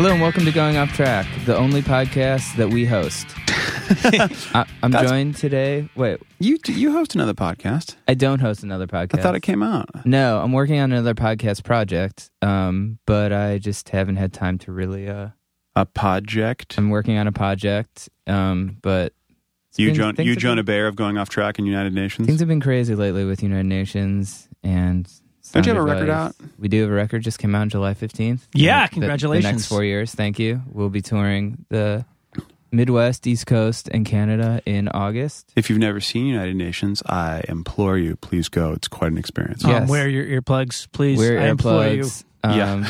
Hello and welcome to Going Off Track, the only podcast that we host. I, I'm That's- joined today. Wait, You you host another podcast. I don't host another podcast. I thought it came out. No, I'm working on another podcast project, um, but I just haven't had time to really. Uh, A project. I'm working on a project, um, but it's You, been- things you have Jonah Bayer of going off track in United Nations. Things have been crazy lately with United Nations and. Don't you have a record out? We do have a record. Just came out on July 15th. Yeah, The- The, congratulations. next four years. Thank you. We'll be touring the Midwest, East Coast, and Canada in August. if you've never seen United Nations, I implore you, please go. It's quite an experience. Yeah. Um, Yes. wear your earplugs, please. Wear I implore earplugs. Um, Yeah.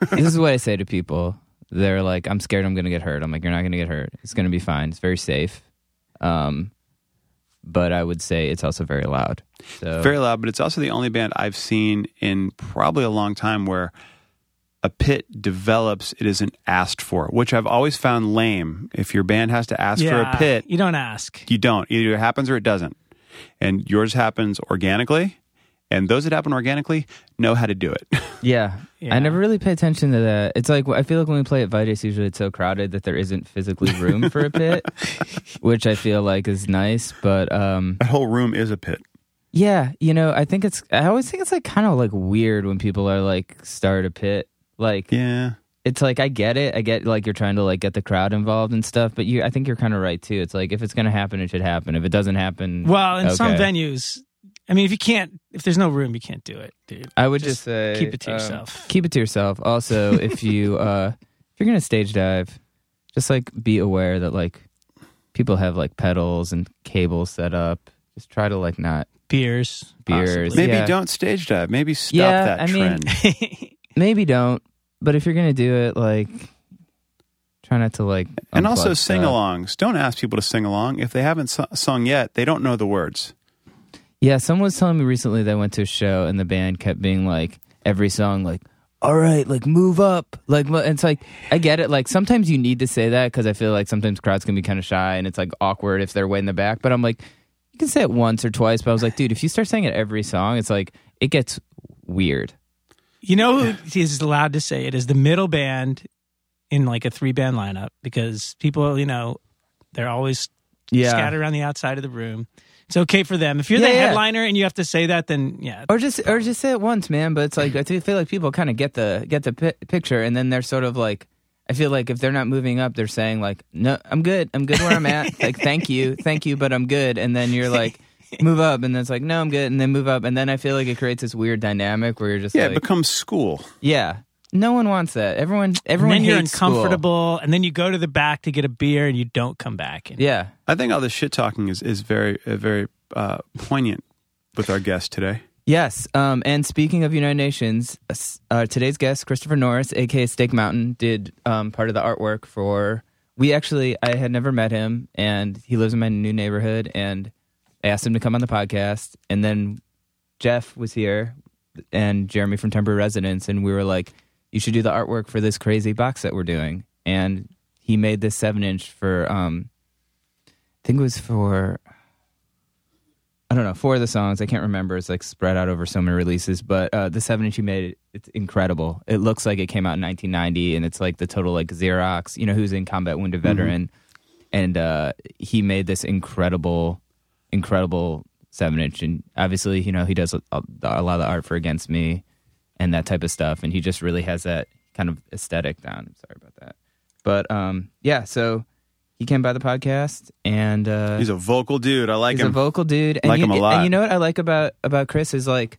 this is what I say to people. They're like, "I'm scared. I'm going to get hurt." I'm like, "You're not going to get hurt. It's going to be fine. It's very safe." Um, but I would say it's also very loud. So Very loud, but it's also the only band I've seen in probably a long time where a pit develops it isn't asked for, which I've always found lame. If your band has to ask for a pit, You don't ask. you don't. Either it happens or it doesn't. And yours happens organically. And those that happen organically know how to do it. Yeah. Yeah. I never really pay attention to that. It's like I feel like when we play at Vitus, usually it's so crowded that there isn't physically room for a pit, which I feel like is nice. But um, that whole room is a pit. yeah, you know, I think it's. I always think it's like kind of like weird when people are like start a pit. Like Yeah. it's like I get it. I get like you're trying to like get the crowd involved and stuff. But you, I think you're kind of right too. It's like if it's gonna happen, it should happen. If it doesn't happen, Well, in some venues, I mean, if you can't, if there's no room, you can't do it, dude. I would just, Just say keep it to um, yourself. Keep it to yourself. Also, if you uh if you're gonna stage dive, just like be aware that like people have like pedals and cables set up. Just try to like not Beers, Beers. possibly. Maybe Yeah. don't stage dive. Maybe stop Yeah, that I mean- trend. maybe don't. But if you're gonna do it, like try not to like and also sing-alongs. Don't ask people to sing along. If they haven't su- sung yet, they don't know the words. Yeah, someone was telling me recently they went to a show and the band kept being like every song like all right, like move up. Like and it's like I get it. Like sometimes you need to say that because I feel like sometimes crowds can be kind of shy and it's like awkward if they're way in the back. But I'm like, you can say it once or twice. But I was like, dude, if you start saying it every song, it's like it gets weird. You know who is allowed to say it is the middle band in like a three band lineup because people, you know, they're always yeah. scattered around the outside of the room. It's okay for them. If you're the Yeah, yeah. headliner and you have to say that, then yeah. Or just or just say it once, man. But it's like I feel like people kind of get the get the pi- picture, and then they're sort of like. I feel like if they're not moving up, they're saying like, "No, I'm good. I'm good where I'm at. like, thank you, thank you, but I'm good." And then you're like, "Move up," and then it's like, "No, I'm good," and then move up, and then I feel like it creates this weird dynamic where you're just Yeah, like, it becomes school. "Yeah, no one wants that. Everyone, And everyone then you're hates school. uncomfortable, and then you go to the back to get a beer, and you don't come back. And Yeah, I think all this shit talking is is very uh, very uh, poignant with our guest today. Yes. Um, and speaking of United Nations, uh, today's guest, Christopher Norris, aka Steak Mountain, did um, part of the artwork for. We actually, I had never met him, and he lives in my new neighborhood. And I asked him to come on the podcast, and then Jeff was here, and Jeremy from Temporary Residence, and we were like, "You should do the artwork for this crazy box that we're doing." And he made this seven inch for, um, I think it was for I don't know, four of the songs. I can't remember. It's like spread out over so many releases, but uh, the seven inch he made, it's incredible. It looks like it came out in 1990, and it's like the total like Xerox. You know, who's in combat wounded veteran, and uh, he made this incredible, incredible seven inch. And obviously, you know, he does a, a lot of the art for Against Me and that type of stuff, and he just really has that kind of aesthetic down. I'm sorry about that, but um, yeah. So he came by the podcast, and uh, He's a vocal dude. I like He's him. a vocal dude. And Like you, him a lot. And you know what I like about about Chris is like,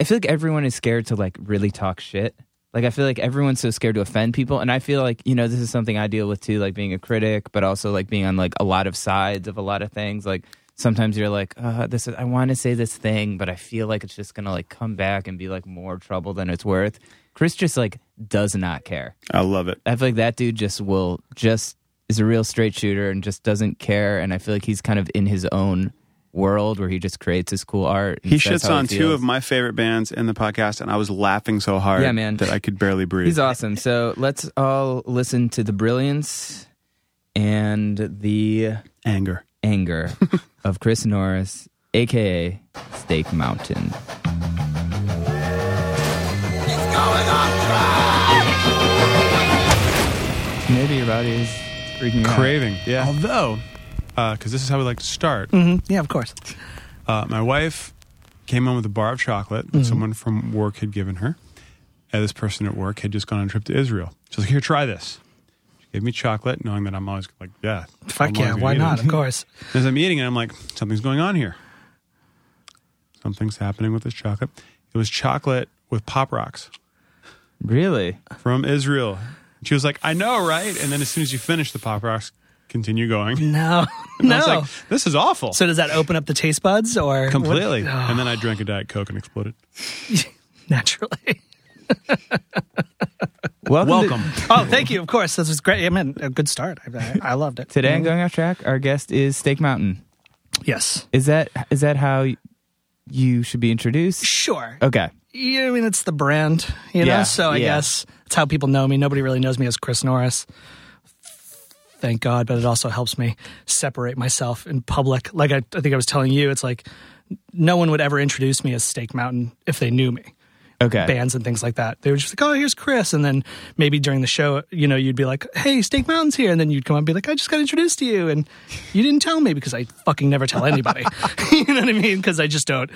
I feel like everyone is scared to like really talk shit. Like I feel like everyone's so scared to offend people, and I feel like you know this is something I deal with too, like being a critic, but also like being on like a lot of sides of a lot of things. Like sometimes you're like, uh, this is, I want to say this thing, but I feel like it's just gonna like come back and be like more trouble than it's worth. Chris just like does not care. I love it. I feel like that dude just will just is a real straight shooter and just doesn't care. And I feel like he's kind of in his own world where he just creates his cool art. He shits on two of my favorite bands in the podcast, and I was laughing so hard Yeah, man. that I could barely breathe. He's awesome. So let's all listen to the brilliance and the Anger. Anger of Chris Norris, aka Steak Mountain. Maybe your body is freaking you out. craving. Yeah. Although, because this is how we like to start. hmm Yeah, of course. Uh, my wife came home with a bar of chocolate that someone from work had given her. And this person at work had just gone on a trip to Israel. She's like, "Here, try this." She gave me chocolate, knowing that I'm always like, "Yeah, I'm Fuck yeah, why not? it." Of course. As I'm eating it, I'm like, something's going on here. Something's happening with this chocolate. It was chocolate with pop rocks Really? from Israel. She was like, I know, right? And then as soon as you finish the pop rocks, continue going. No, And I no. was like, this is awful. so does that open up the taste buds or Completely. what- And then I drank a Diet Coke and exploded. naturally? Welcome. to- oh, thank you. Of course, this was great. I mean, a good start. I, I, I loved it. Today, I'm mm. going off track. Our guest is Steak Mountain. Yes, Is that is that how you should be introduced? sure. Okay. Yeah, I mean, it's the brand, you know. Yeah, so I yeah. guess it's how people know me. Nobody really knows me as Chris Norris. Thank God, but it also helps me separate myself in public. Like I, I think I was telling you, it's like no one would ever introduce me as Steak Mountain if they knew me. Okay. bands and things like that. They were just like, "Oh, here's Chris," and then maybe during the show, you know, you'd be like, "Hey, Steak Mountain's here," and then you'd come up and be like, "I just got introduced to you," and you didn't tell me because I fucking never tell anybody. you know what I mean? Because I just don't.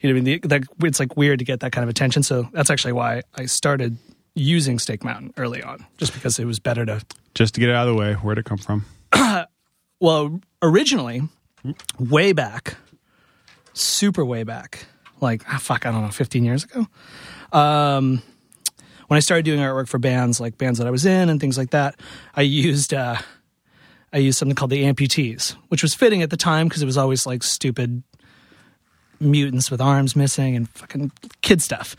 You know, what I mean, the, that it's like weird to get that kind of attention. So that's actually why I started using Steak Mountain early on, just because it was better to. Just to get it out of the way, where'd it come from? Well, originally, hmm? way back, super way back, like ah, fuck, I don't know, fifteen years ago. Um, when I started doing artwork for bands, like bands that I was in and things like that, I used uh, I used something called the amputees, which was fitting at the time because it was always like stupid mutants with arms missing and fucking kid stuff.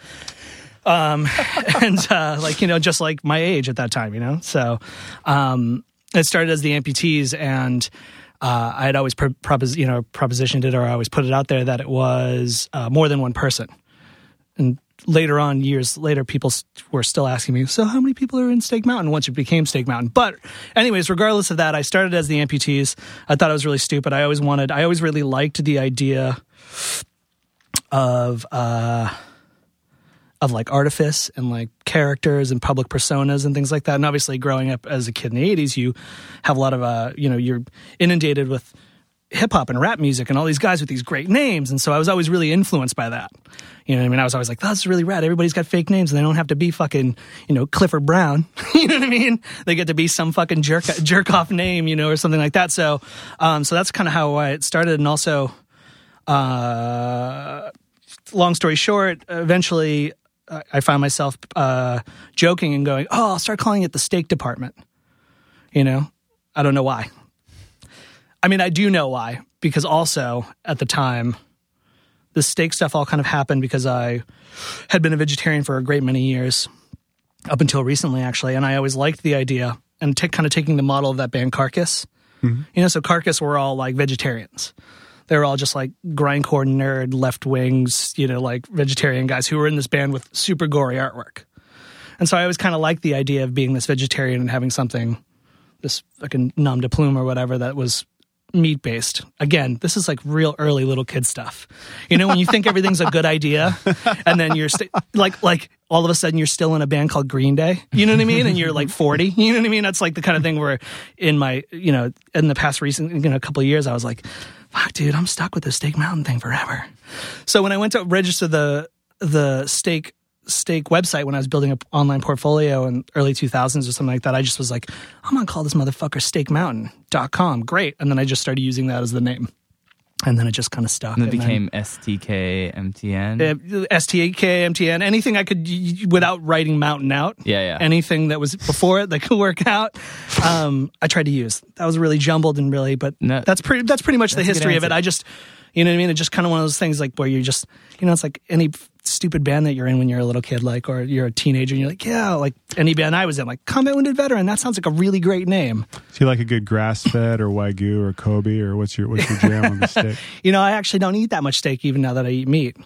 Um, and uh, like you know, just like my age at that time, you know. So um, it started as the amputees, and uh, I had always pro- propos- you know propositioned it, or I always put it out there that it was uh, more than one person. And later on, years later, people were still asking me, "So how many people are in Steak Mountain?" Once it became Steak Mountain, but anyways, regardless of that, I started as the amputees. I thought it was really stupid. I always wanted, I always really liked the idea of. Uh, of like artifice and like characters and public personas and things like that. And obviously, growing up as a kid in the '80s, you have a lot of uh, you know, you're inundated with hip hop and rap music and all these guys with these great names. And so I was always really influenced by that. You know what I mean? I was always like, that's really rad. Everybody's got fake names and they don't have to be fucking, you know, Clifford Brown. you know what I mean? They get to be some fucking jerk, jerk off name, you know, or something like that. So, um, so that's kind of how it started. And also, uh, long story short, eventually I found myself uh, joking and going, "Oh, I'll start calling it the steak department." You know, I don't know why. I mean, I do know why because also at the time, the steak stuff all kind of happened because I had been a vegetarian for a great many years, up until recently, actually, and I always liked the idea and t- kind of taking the model of that band Carcass. You know, so Carcass were all like vegetarians they were all just like grindcore nerd left wings, you know, like vegetarian guys who were in this band with super gory artwork. And so I always kind of liked the idea of being this vegetarian and having something, this fucking nom de plume or whatever that was meat based. Again, this is like real early little kid stuff. You know, when you think everything's a good idea, and then you're st- like, like all of a sudden you're still in a band called Green Day. You know what I mean? And you're like 40. You know what I mean? That's like the kind of thing where in my, you know, in the past recent, you know, a couple of years, I was like, fuck, dude, I'm stuck with this Steak Mountain thing forever. So when I went to register the the steak steak website when I was building an online portfolio in early 2000s or something like that, I just was like, I'm gonna call this motherfucker steakmountain.com. Great. And then I just started using that as the name. And then it just kind of stuck. And it And then- became STK MTN. uh, STK, MTN, anything I could without writing mountain out. Yeah, yeah. Anything that was before it that could work out. Um, I tried to use. That was really jumbled and really, but No. that's pretty. That's pretty much the That's good history of it. I just, you know what I mean. It's just kind of one of those things like where you're just, you know, it's like any stupid band that you're in when you're a little kid, like, or you're a teenager, and you're like, yeah, like any band I was in, like Combat Wounded Veteran. That sounds like a really great name. Do you like a good grass fed or Wagyu or Kobe or what's your what's your jam on the steak? You know, I actually don't eat that much steak even now that I eat meat.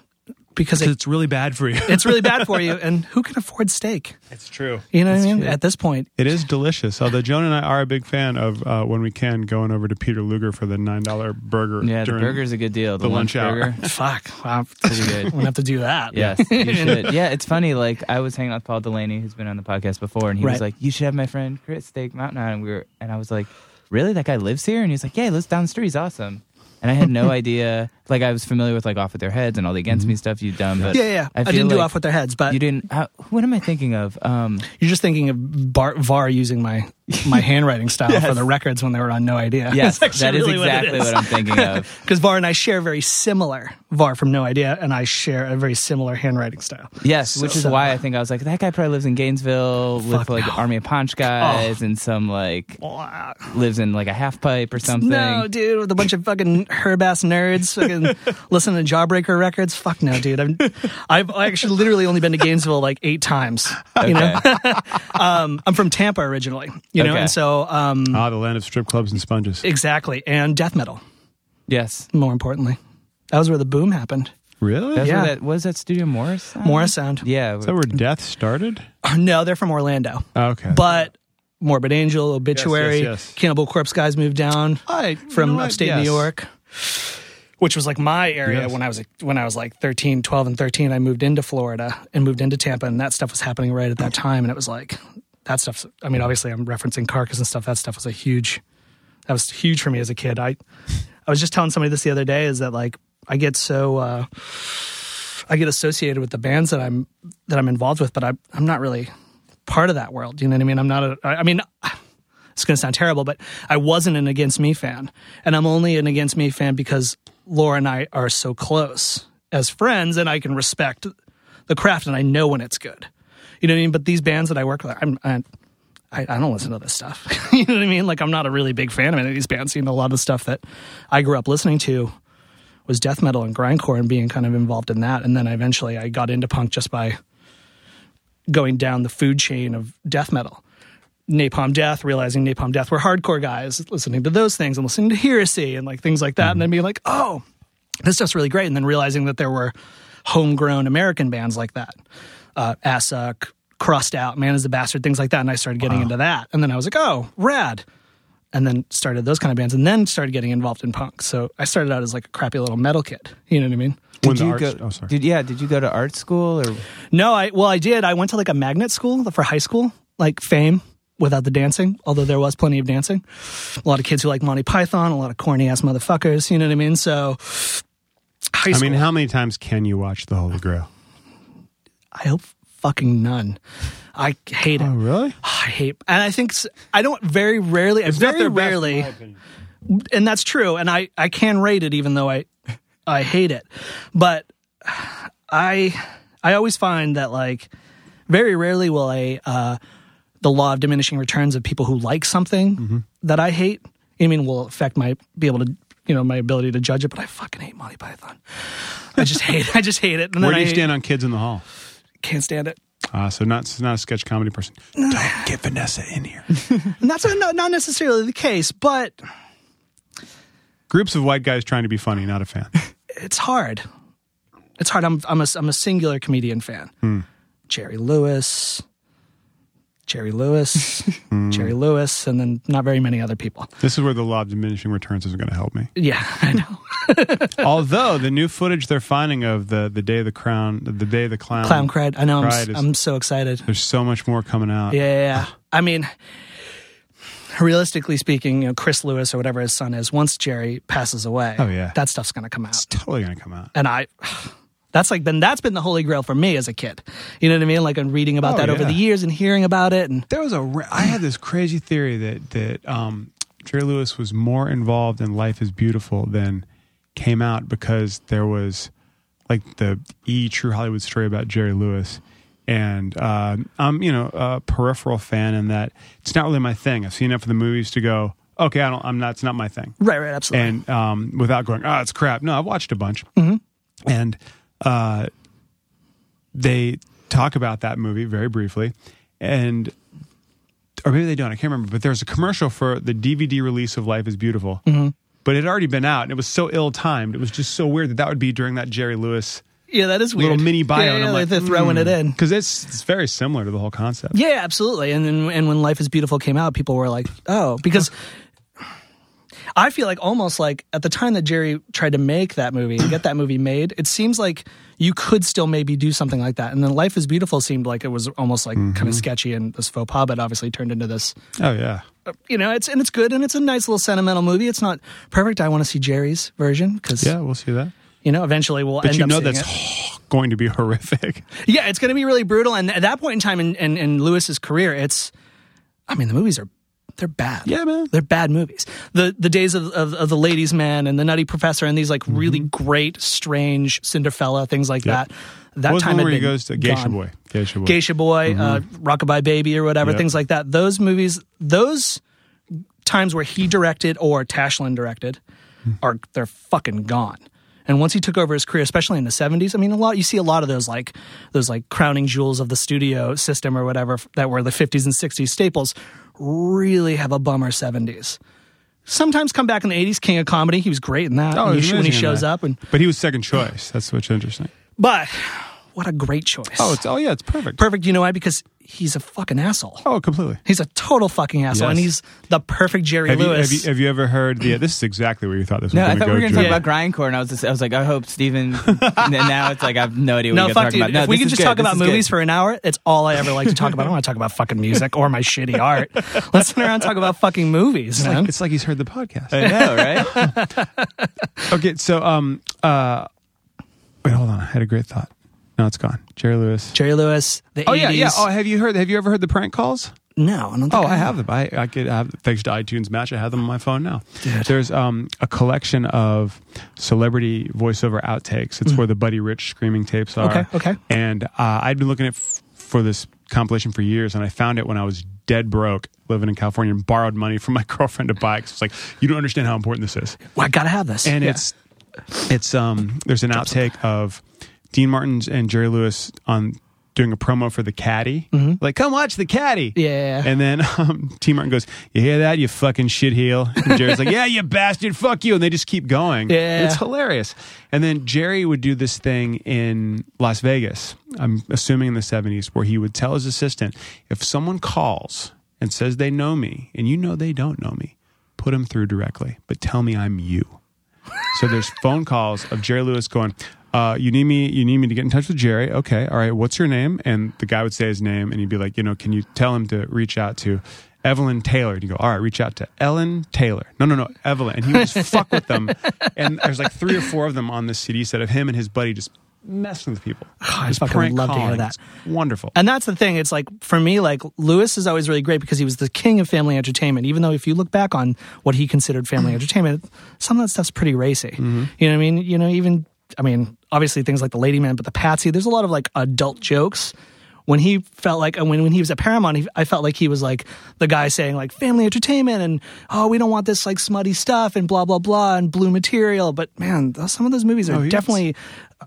Because Because it, it's really bad for you. it's really bad for you. And who can afford steak? it's true. You know what I mean? true. At this point, It is delicious. Although Joan and I are a big fan of uh, when we can going over to Peter Luger for the nine dollar burger. Yeah, the during- burger's a good deal. The, the lunch, lunch hour. burger. fuck, wow, Pretty good. I'm have to do that. Yes, you should. Yeah, it's funny. Like I was hanging out with Paul Delaney, who's been on the podcast before, and he Right. was like, "You should have my friend Chris Steak Mountain. And we were, and I was like, "Really? That guy lives here?" And he's like, "Yeah, he lives down the street. He's awesome." And I had no idea. Like I was familiar with like Off with Their Heads and all the Against Me stuff you've done, but yeah, yeah. I, feel didn't do off with their heads, but You didn't. How, what am I thinking of? Um, you're just thinking of Bar, Var using my my handwriting style for the records when they were on No Idea. yes, that is really exactly what, what, I'm thinking of. Because Var and I share very similar. Var from No Idea and I share a very similar handwriting style. Yes, which is So- why I think I was like, that guy probably lives in Gainesville with like no. Army of Punch guys and some like lives in like a half pipe or something. No, dude, with a bunch of fucking herb ass nerds fucking listening to Jawbreaker records. Fuck no, dude. I've, I've actually literally only been to Gainesville like eight times. You know, um, I'm from Tampa originally. You know, Okay. and so um, Ah, the land of strip clubs and sponges. exactly, and death metal. yes. More importantly, that was where the boom happened. Really? That's Yeah. where that was that Studio Morris. sound? Morrisound. Yeah. Is that where death started? No, they're from Orlando, Okay. but Morbid Angel, Obituary, yes, yes. Cannibal Corpse guys moved down. I, from upstate New York, which was like my area Yes. when I was when I was like 13, 12 and 13. I moved into Florida and moved into Tampa and that stuff was happening right at that time and it was like that stuff I mean obviously I'm referencing Carcass and stuff that stuff was a huge that was huge for me as a kid. I I was just telling somebody this the other day is that like I get so uh I get associated with the bands that I'm that I'm involved with but I I'm not really part of that world. You know what I mean? I'm not a I I mean it's going to sound terrible, but I wasn't an Against Me fan. And I'm only an Against Me fan because Laura and I are so close as friends and I can respect the craft and I know when it's good. You know what I mean? But these bands that I work with, I'm, I, I don't listen to this stuff. you know what I mean? Like, I'm not a really big fan of any of these bands. You know, a lot of the stuff that I grew up listening to was death metal and grindcore and being kind of involved in that. And then eventually I got into punk just by going down the food chain of death metal. Napalm Death, realizing Napalm Death were hardcore guys, listening to those things and listening to Heresy and like things like that, and then being like, oh, this stuff's really great. And then realizing that there were homegrown American bands like that, uh, Assuck, Crossed Out, Man is the Bastard, things like that. And I started getting into that, and then I was like, oh, rad. And then started those kind of bands, and then started getting involved in punk. So I started out as like a crappy little metal kid. You know what I mean? Did the you arts- go? oh, sorry. Did yeah? Did you go to art school or? No, I well, I did. I went to like a magnet school for high school, like fame without the dancing, although there was plenty of dancing. A lot of kids who like Monty Python, a lot of corny ass motherfuckers, you know what I mean? So high I mean, how many times can you watch The Holy Grail? I hope fucking none. I hate it. Oh, really? I hate, and I think I don't very rarely, I very rarely, and that's true. And I I can rate it even though I I hate it, but I I always find that like very rarely will a uh, the law of diminishing returns of people who like something that I hate. I mean, will affect my be able to you know my ability to judge it. But I fucking hate Monty Python. I just hate. I just hate it. And Where do you stand on Kids in the Hall? Can't stand it. Uh, so not not a sketch comedy person. Don't get Vanessa in here. And that's not, not necessarily the case, but Groups of white guys trying to be funny. Not a fan. it's hard. It's hard. I'm I'm a I'm a singular comedian fan. Jerry Lewis, Jerry Lewis, Jerry Lewis, and then not very many other people. This is where the law of diminishing returns isn't going to help me. Yeah, I know. Although the new footage they're finding of the the day of the crown, the day of the clown, Clown cred. I know. I'm, is- I'm so excited. There's so much more coming out. Yeah, yeah, yeah. I mean, realistically speaking, you know, Chris Lewis or whatever his son is, once Jerry passes away, Oh, yeah. that stuff's gonna come out. It's totally going to come out. and I that's like been that's been the holy grail for me as a kid. You know what I mean? Like I'm reading about Oh, that over the years and hearing about it and There was a I had this crazy theory that that um, Jerry Lewis was more involved in Life Is Beautiful than came out because there was like the E True Hollywood story about Jerry Lewis. And uh, I'm, you know, a peripheral fan in that it's not really my thing. I've seen enough of the movies to go, okay, I don't, I'm not, it's not my thing. right, right, absolutely. and um, without going, oh, it's crap. No, I've watched a bunch, and uh, they talk about that movie very briefly, and or maybe they don't. I can't remember. But there's a commercial for the DVD release of Life Is Beautiful, but it had already been out, and it was so ill timed. It was just so weird that that would be during that Jerry Lewis Yeah, that is weird. little mini bio, Yeah, and I'm like, they're throwing it in. because it's it's very similar to the whole concept. Yeah, absolutely. And then and when Life is Beautiful came out, people were like, "Oh," because I feel like almost like at the time that Jerry tried to make that movie and get that movie made, it seems like you could still maybe do something like that. And then Life is Beautiful seemed like it was almost like kind of mm-hmm. sketchy and this faux pas, but obviously turned into this. Oh yeah, uh, You know, it's and it's good and it's a nice little sentimental movie. It's not perfect. I want to see Jerry's version because yeah, we'll see that. you know eventually we'll But end you up know that's it. going to be horrific. Yeah, it's going to be really brutal. And at that point in time in, in, in Lewis's career, it's, I mean, the movies are, they're bad. Yeah, man. They're bad movies. The the days of, of, of the Ladies' Man and the Nutty Professor and these like really great, strange Cinderfella things like Mm-hmm. Yep. that. That What time where he goes to Geisha gone. Boy? Geisha Boy. Geisha Boy, uh, Rockabye Baby, or whatever, Yep. things like that. Those movies, those times where he directed or Tashlin directed, are they're fucking gone. And once he took over his career, especially in the seventies, I mean, a lot you see a lot of those like those like crowning jewels of the studio system or whatever that were the fifties and sixties staples, really have a bummer seventies. Sometimes come back in the eighties, King of Comedy. He was great in that. Oh, when, he, when he shows up, and But he was second choice. That's what's interesting. but what a great choice. Oh, it's oh yeah, it's perfect. perfect. You know why? Because he's a fucking asshole. Oh, completely. He's a total fucking asshole, Yes. and he's the perfect Jerry Have you, Lewis. have you have you ever heard the? This is exactly where you thought this was No, I going thought to we go. were going to Drew. talk about grindcore, and I was just, I was like, I hope Steven. and now it's like I have no idea what no, you guys fuck, are talking dude. about. No, if we this can is just good. talk This about is movies good. for an hour, it's all I ever like to talk about. I don't want to talk about fucking music or my shitty art. Let's sit around and talk about fucking movies, It's man. like, it's like he's heard the podcast. I know, right? Okay, so um uh wait, hold on. I had a great thought. No, it's gone. Jerry Lewis. Jerry Lewis, the Oh 80s. yeah, yeah. Oh, have you heard? Have you ever heard the prank calls? no, I don't think Oh, I have them. I, I could have thanks to iTunes Match. I have them on my phone now. Dude. There's um, a collection of celebrity voiceover outtakes. It's where the Buddy Rich screaming tapes are. Mm. Okay, okay. And uh, I'd been looking at f- for this compilation for years, and I found it when I was dead broke, living in California, and borrowed money from my girlfriend to buy. it. 'cause It's like you don't understand how important this is Well, I gotta have this. and Yeah. it's it's um there's an outtake of Dean Martin's and Jerry Lewis on doing a promo for the caddy. Like come watch the caddy. Mm-hmm. Yeah. and then um, Dean Martin goes you hear that you fucking shitheel? And Jerry's like yeah you bastard fuck you. And they just keep going. Yeah. And it's hilarious. And then Jerry would do this thing in Las Vegas I'm assuming in the 70s where he would tell his assistant if someone calls and says they know me and you know they don't know me put them through directly but tell me I'm you. So there's phone calls of Jerry Lewis going, uh, "You need me. You need me to get in touch with Jerry. Okay, all right. What's your name?" And the guy would say his name, and he'd be like, "You know, can you tell him to reach out to Evelyn Taylor?" And you go, "All right, reach out to Ellen Taylor." No, no, no, Evelyn. And he would just fuck with them. And there's like three or four of them on this CD set of him and his buddy just messing with people. I Just fucking love to hear that. It's wonderful. And that's the thing. It's like for me, like Lewis is always really great because he was the king of family entertainment. Even though if you look back on what he considered family entertainment, some of that stuff's pretty racy. You know what I mean? You know, even I mean, obviously things like the Lady Man, but the Patsy. There's a lot of like adult jokes. When he felt like when when he was at Paramount, he, I felt like he was like the guy saying like family entertainment and oh we don't want this like smutty stuff and blah blah blah and blue material. But man, those, some of those movies are Oh, he is. definitely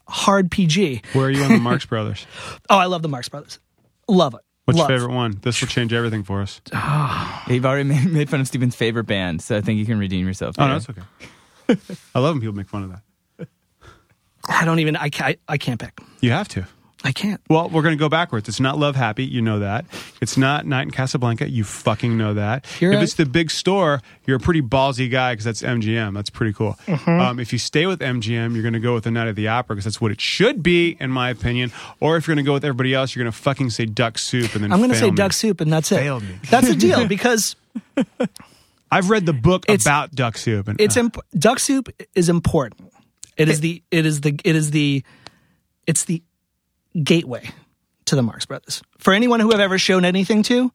hard PG. Where are you on the Marx Brothers? Oh, I love the Marx Brothers. Love it. What's Love. your favorite one? This will change everything for us. Oh. You've already made, made fun of Steven's favorite band, so I think you can redeem yourself. Oh, there. no, that's okay. I love when people make fun of that. I don't even. I can't. I can't pick. You have to. I can't. Well, we're going to go backwards. It's not Love Happy. You know that. It's not Night in Casablanca. You fucking know that. You're if right. it's the big store, you're a pretty ballsy guy because that's MGM. That's pretty cool. Mm-hmm. Um, if you stay with MGM, you're going to go with the Night at the Opera because that's what it should be, in my opinion. Or if you're going to go with everybody else, you're going to fucking say Duck Soup and then I'm going to say me. duck soup, and that's it. Failed me. That's the deal because I've read the book It's- about Duck Soup, and it's uh, imp- duck soup is important. It is the. It is the. It is the. It's the gateway to the Marx Brothers for anyone who I've ever shown anything to.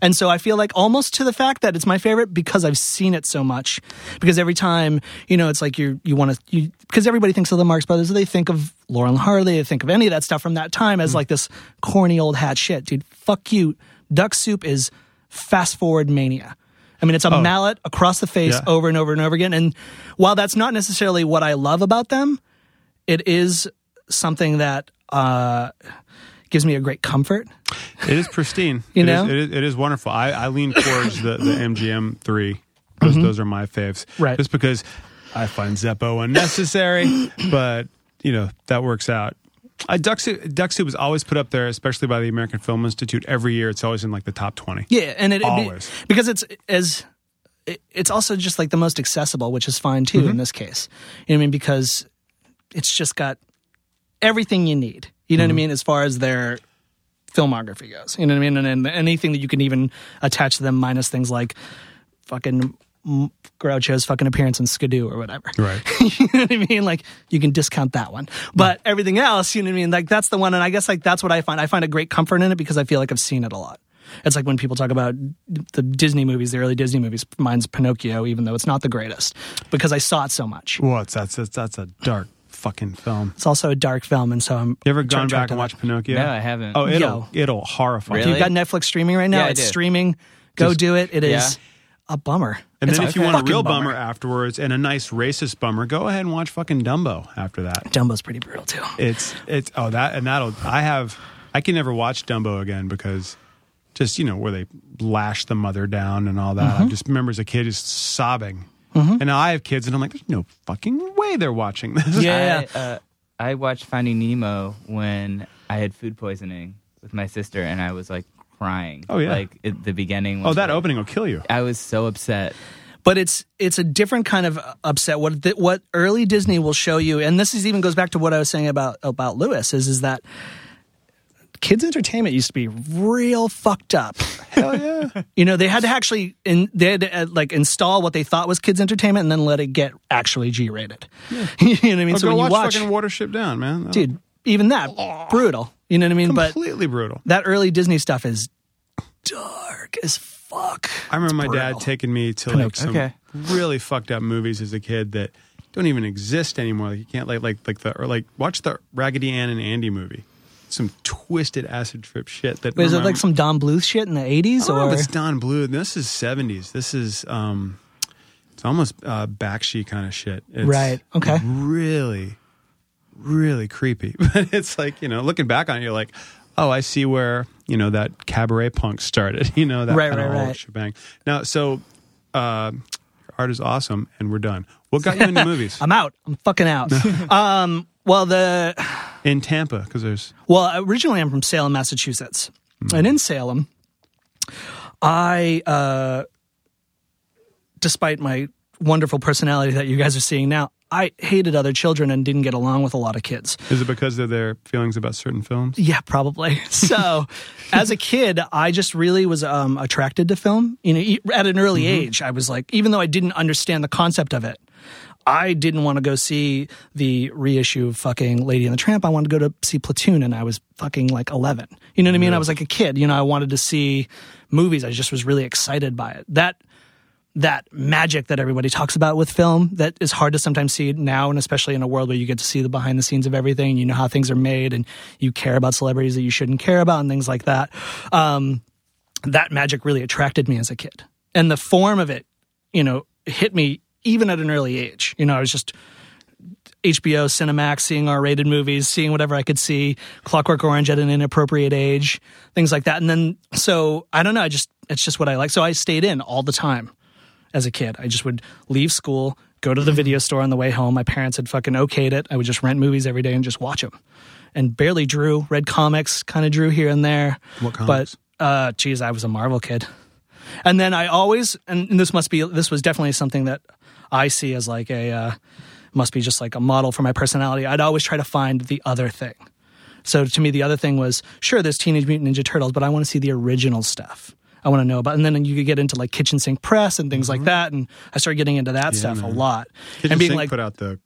And so I feel like almost to the fact that it's my favorite because I've seen it so much. Because every time, you know, it's like you you want to because everybody thinks of the Marx Brothers, they think of Laurel and Hardy, they think of any of that stuff from that time as mm-hmm. like this corny old hat shit, dude. Fuck you. Duck Soup is fast forward mania. I mean, it's a mallet across the face Yeah. over and over and over again. And while that's not necessarily what I love about them, it is something that uh, gives me a great comfort. it is pristine. You It know? is, it is, it is wonderful. I, I lean towards the, the MGM three. Those, those are my faves. Mm-hmm. Right. Just because I find Zeppo unnecessary, but you know that works out Uh, Duck Soup, Duck Soup was always put up there, especially by the American Film Institute. Every year, it's always in like the top twenty. Yeah, and it, it Always. because it's as it, it's also just like the most accessible, which is fine too in this case. You know what I mean? Because it's just got everything you need. You know what I mean? As far as their filmography goes, you know what I mean, and, and anything that you can even attach to them, minus things like fucking. Groucho's fucking appearance in Skidoo or whatever. Right. you know what I mean? Like you can discount that one, but everything else, you know what I mean? Like that's the one, and I guess like that's what I find. I find a great comfort in it because I feel like I've seen it a lot. It's like when people talk about the Disney movies, the early Disney movies. Mine's Pinocchio, even though it's not the greatest, because I saw it so much. Well, it's, that's that's that's a dark fucking film. It's also a dark film, and so I'm. You ever gone back and that. watched Pinocchio? No, I haven't. Oh, it'll Yo. it'll horrify. Really? you. You've got Netflix streaming right now. Yeah, I it's streaming. Go Just- do it. It is Yeah. A bummer. And It's then if you want a real bummer. bummer. afterwards and a nice racist bummer, go ahead and watch fucking Dumbo after that. Dumbo's pretty brutal too. It's it's oh that and that'll I have I can never watch Dumbo again because just you know where they lash the mother down and all that. Mm-hmm. I just remember as a kid just sobbing. And now I have kids and I'm like, there's no fucking way they're watching this. Yeah. I, uh, I watched Finding Nemo when I had food poisoning with my sister, and I was like crying. Oh, yeah. like at the beginning. Oh, that like- opening will kill you. I was so upset. but it's it's a different kind of upset. What th- what early Disney will show you, and this is even goes back to what I was saying about about Lewis, is is that kids entertainment used to be real fucked up. Hell yeah. You know, they had to actually in, they had to uh, like install what they thought was kids entertainment and then let it get actually G rated. Yeah. you know what I mean? Well, so go when watch, you watch, fucking Watership Down, man. That'll- dude, even that brutal. You know what I mean? But completely brutal. that early Disney stuff is dark as fuck. I remember my brutal. dad taking me to like some Okay. really fucked up movies as a kid that don't even exist anymore. Like you can't like like like the or like watch the Raggedy Ann and Andy movie. Some twisted acid trip shit that Wait, is it like some Don Bluth shit in the eighties I don't know or if it's Don Bluth. This is seventies. This is um, it's almost uh, Bakshi kind of shit. It's Right, okay. Really, really creepy. But it's like you know, looking back on it, you're like, oh, I see where you know that cabaret punk started. You know that Right, kind of right, whole right. shebang. Now, so uh, art is awesome, and we're done. What got you into movies I'm out. I'm fucking out. um, well, the in Tampa? Because there's well, originally I'm from Salem, Massachusetts, and in Salem, I, uh, despite my wonderful personality that you guys are seeing now, I hated other children and didn't get along with a lot of kids. is it because of their feelings about certain films? Yeah, probably. So, as a kid, I just really was um, attracted to film. You know, at an early age, I was like, even though I didn't understand the concept of it, I didn't want to go see the reissue of fucking Lady and the Tramp. I wanted to go to see Platoon, and I was fucking like eleven. You know what I mean? I was like a kid. You know, I wanted to see movies. I just was really excited by it. That that magic that everybody talks about with film that is hard to sometimes see now and especially in a world where you get to see the behind the scenes of everything and you know how things are made and you care about celebrities that you shouldn't care about and things like that um, that magic really attracted me as a kid and the form of it you know hit me even at an early age you know i was just HBO, Cinemax, seeing R-rated movies, seeing whatever I could see, Clockwork Orange at an inappropriate age, things like that. And then, so I don't know. I just it's just what I like. So I stayed in all the time as a kid. I just would leave school, go to the video store on the way home. My parents had fucking okayed it. I would just rent movies every day and just watch them. And barely drew, read comics, kind of drew here and there. What comics? But uh, geez, I was a Marvel kid. And then I always, and this must be, this was definitely something that I see as like a, uh, must be just like a model for my personality. I'd always try to find the other thing. So to me, the other thing was sure, there's Teenage Mutant Ninja Turtles, but I want to see the original stuff. I want to know about, and then you could get into like kitchen sink press and things like that, and I started getting into that stuff a lot. Kitchen and being Sink like, put out the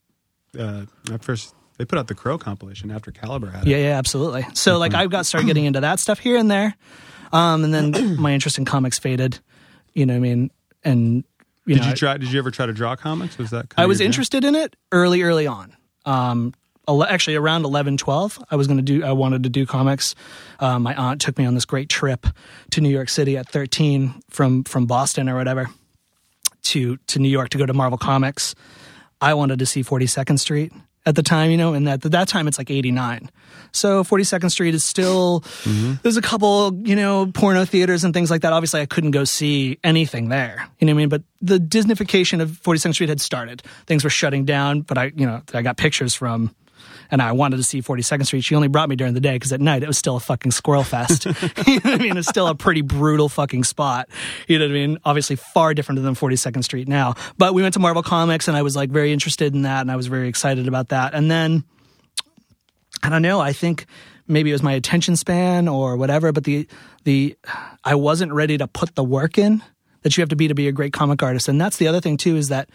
uh, at first they put out the Crow compilation after Caliber had it. yeah, yeah, absolutely. So like I got started getting into that stuff here and there, um, and then my interest in comics faded. You know what I mean? And you Did know, you try? Did you ever try to draw comics? Was that? Kind I of was interested in it early, early on. Um, ele- actually, around 11, 12, I was going to do. I wanted to do comics. Um, my aunt took me on this great trip to New York City at thirteen from from Boston or whatever to to New York to go to Marvel Comics. I wanted to see Forty Second Street at the time, you know, and at that time it's like eighty nine. So Forty Second Street is still there's a couple, you know, porno theaters and things like that. Obviously, I couldn't go see anything there. You know what I mean? But the Disneyfication of Forty Second Street had started. Things were shutting down, but I, you know, I got pictures from and I wanted to see 42nd Street. She only brought me during the day because at night it was still a fucking squirrel fest. you know what I mean? It's still a pretty brutal fucking spot. You know what I mean? Obviously far different than 42nd Street now. But we went to Marvel Comics and I was like very interested in that and I was very excited about that. And then I don't know, I think maybe it was my attention span or whatever, but the the I wasn't ready to put the work in that you have to be to be a great comic artist. And that's the other thing too is that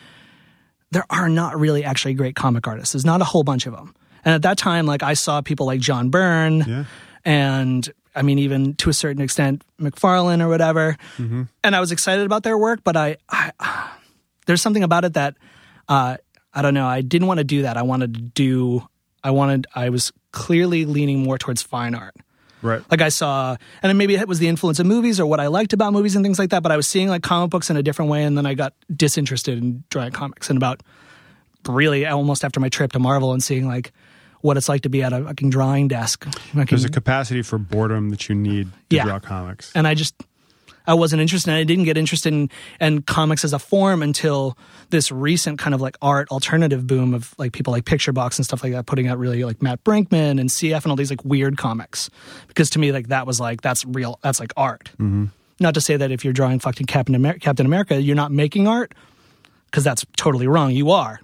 there are not really actually great comic artists. There's not a whole bunch of them. And at that time, like I saw people like John Byrne Yeah. and I mean, even to a certain extent, McFarlane or whatever. Mm-hmm. And I was excited about their work, but I, I there's something about it that uh, I don't know. I didn't want to do that. I wanted to do. I wanted. I was clearly leaning more towards fine art. Right. Like I saw, and then maybe it was the influence of movies or what I liked about movies and things like that. But I was seeing like comic books in a different way, and then I got disinterested in drawing comics. And about really almost after my trip to Marvel and seeing like what it's like to be at a fucking drawing desk. Fucking- There's a capacity for boredom that you need to Yeah. draw comics. and I just I wasn't interested. And I didn't get interested in, in comics as a form until this recent kind of like art alternative boom of like people like Picture Box and stuff like that, putting out really like Mat Brinkman and CF and all these like weird comics. Because to me, like that was like that's real. That's like art. Mm-hmm. Not to say that if you're drawing fucking Captain America, Captain America, you're not making art, because that's totally wrong. You are.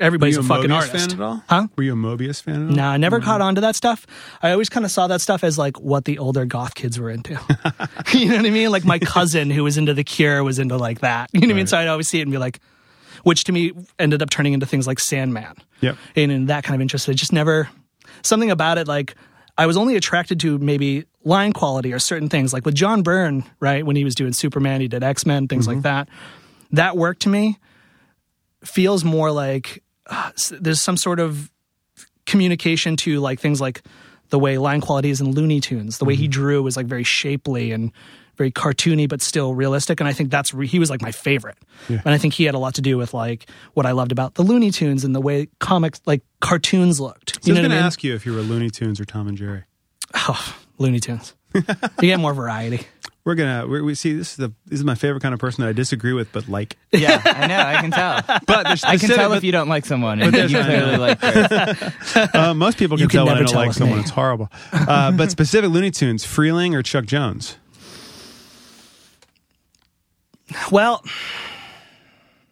Everybody's a a fucking Moebius artist. fan at all? Huh? Were you a Moebius fan at all? No, I never mm-hmm. caught on to that stuff. I always kind of saw that stuff as like what the older goth kids were into. you know what I mean? Like my cousin who was into The Cure was into like that. You know what I mean? So I'd always see it and be like, which to me ended up turning into things like Sandman. Yep. And in that kind of interest, it just never something about it. Like I was only attracted to maybe line quality or certain things. Like with John Byrne, right? When he was doing Superman, he did X Men, things like mm-hmm. that. That work to me feels more like uh, there's some sort of communication to like things like the way line quality is in Looney Tunes. The way he drew was like very shapely and very cartoony, but still realistic. And I think that's re- he was like my favorite. And I think he had a lot to do with like what I loved about the Looney Tunes and the way comics like cartoons looked. So You I was going what to ask you if you were Looney Tunes or Tom and Jerry. Oh, Looney Tunes. you get more variety. We're gonna we we see this is the this is my favorite kind of person that I disagree with, but like. Yeah, I know. I can tell. But there's I can specific- tell if you don't like someone, and you clearly like her. Uh, most people can, You can tell when I don't like someone. me. It's horrible. Uh, but specific Looney Tunes, Freleng or Chuck Jones? Well,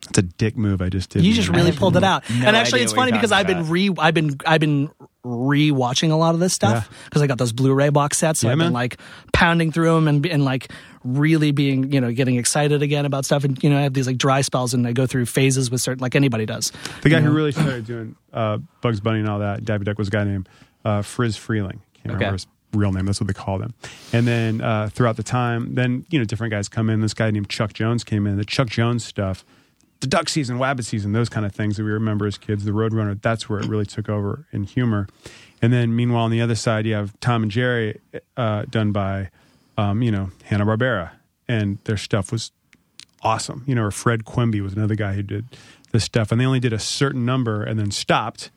It's a dick move I just did. you just really pulled it out. no and actually, it's funny because I've been re I've been I've been re-watching a lot of this stuff because I got those Blu-ray box sets. So Yeah, I've man. been like pounding through them and and like really being you know getting excited again about stuff. And you know I have these like dry spells and I go through phases with certain like anybody does. The guy who really started doing uh, Bugs Bunny and all that, Daffy Duck, was a guy named uh, Friz Freleng. Can't remember his real name. That's what they called him. And then uh, throughout the time, then you know different guys come in. This guy named Chuck Jones came in. The Chuck Jones stuff, the duck season, wabbit season, those kind of things that we remember as kids. The Roadrunner. That's where it really took over in humor. And then meanwhile, on the other side, you have Tom and Jerry, uh, done by um, you know Hanna Barbera, and their stuff was awesome. You know, or Fred Quimby was another guy who did this stuff, and they only did a certain number and then stopped,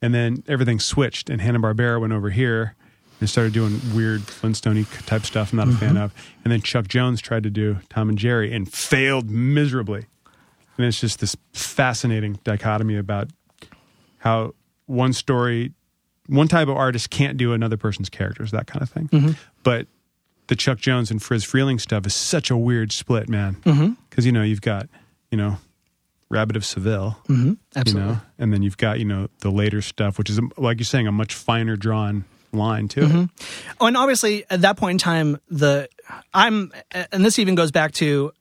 and then everything switched, and Hanna Barbera went over here and started doing weird Flintstone type stuff. I'm not a fan of, and then Chuck Jones tried to do Tom and Jerry and failed miserably. And it's just this fascinating dichotomy about how one story, one type of artist can't do another person's characters, that kind of thing. Mm-hmm. But the Chuck Jones and Friz Freleng stuff is such a weird split, man. Mm-hmm. Because you know you've got you know Rabbit of Seville, mm-hmm. you Absolutely. know, and then you've got you know the later stuff, which is like you're saying a much finer drawn line to it. Oh, and obviously at that point in time, the I'm, and this even goes back to,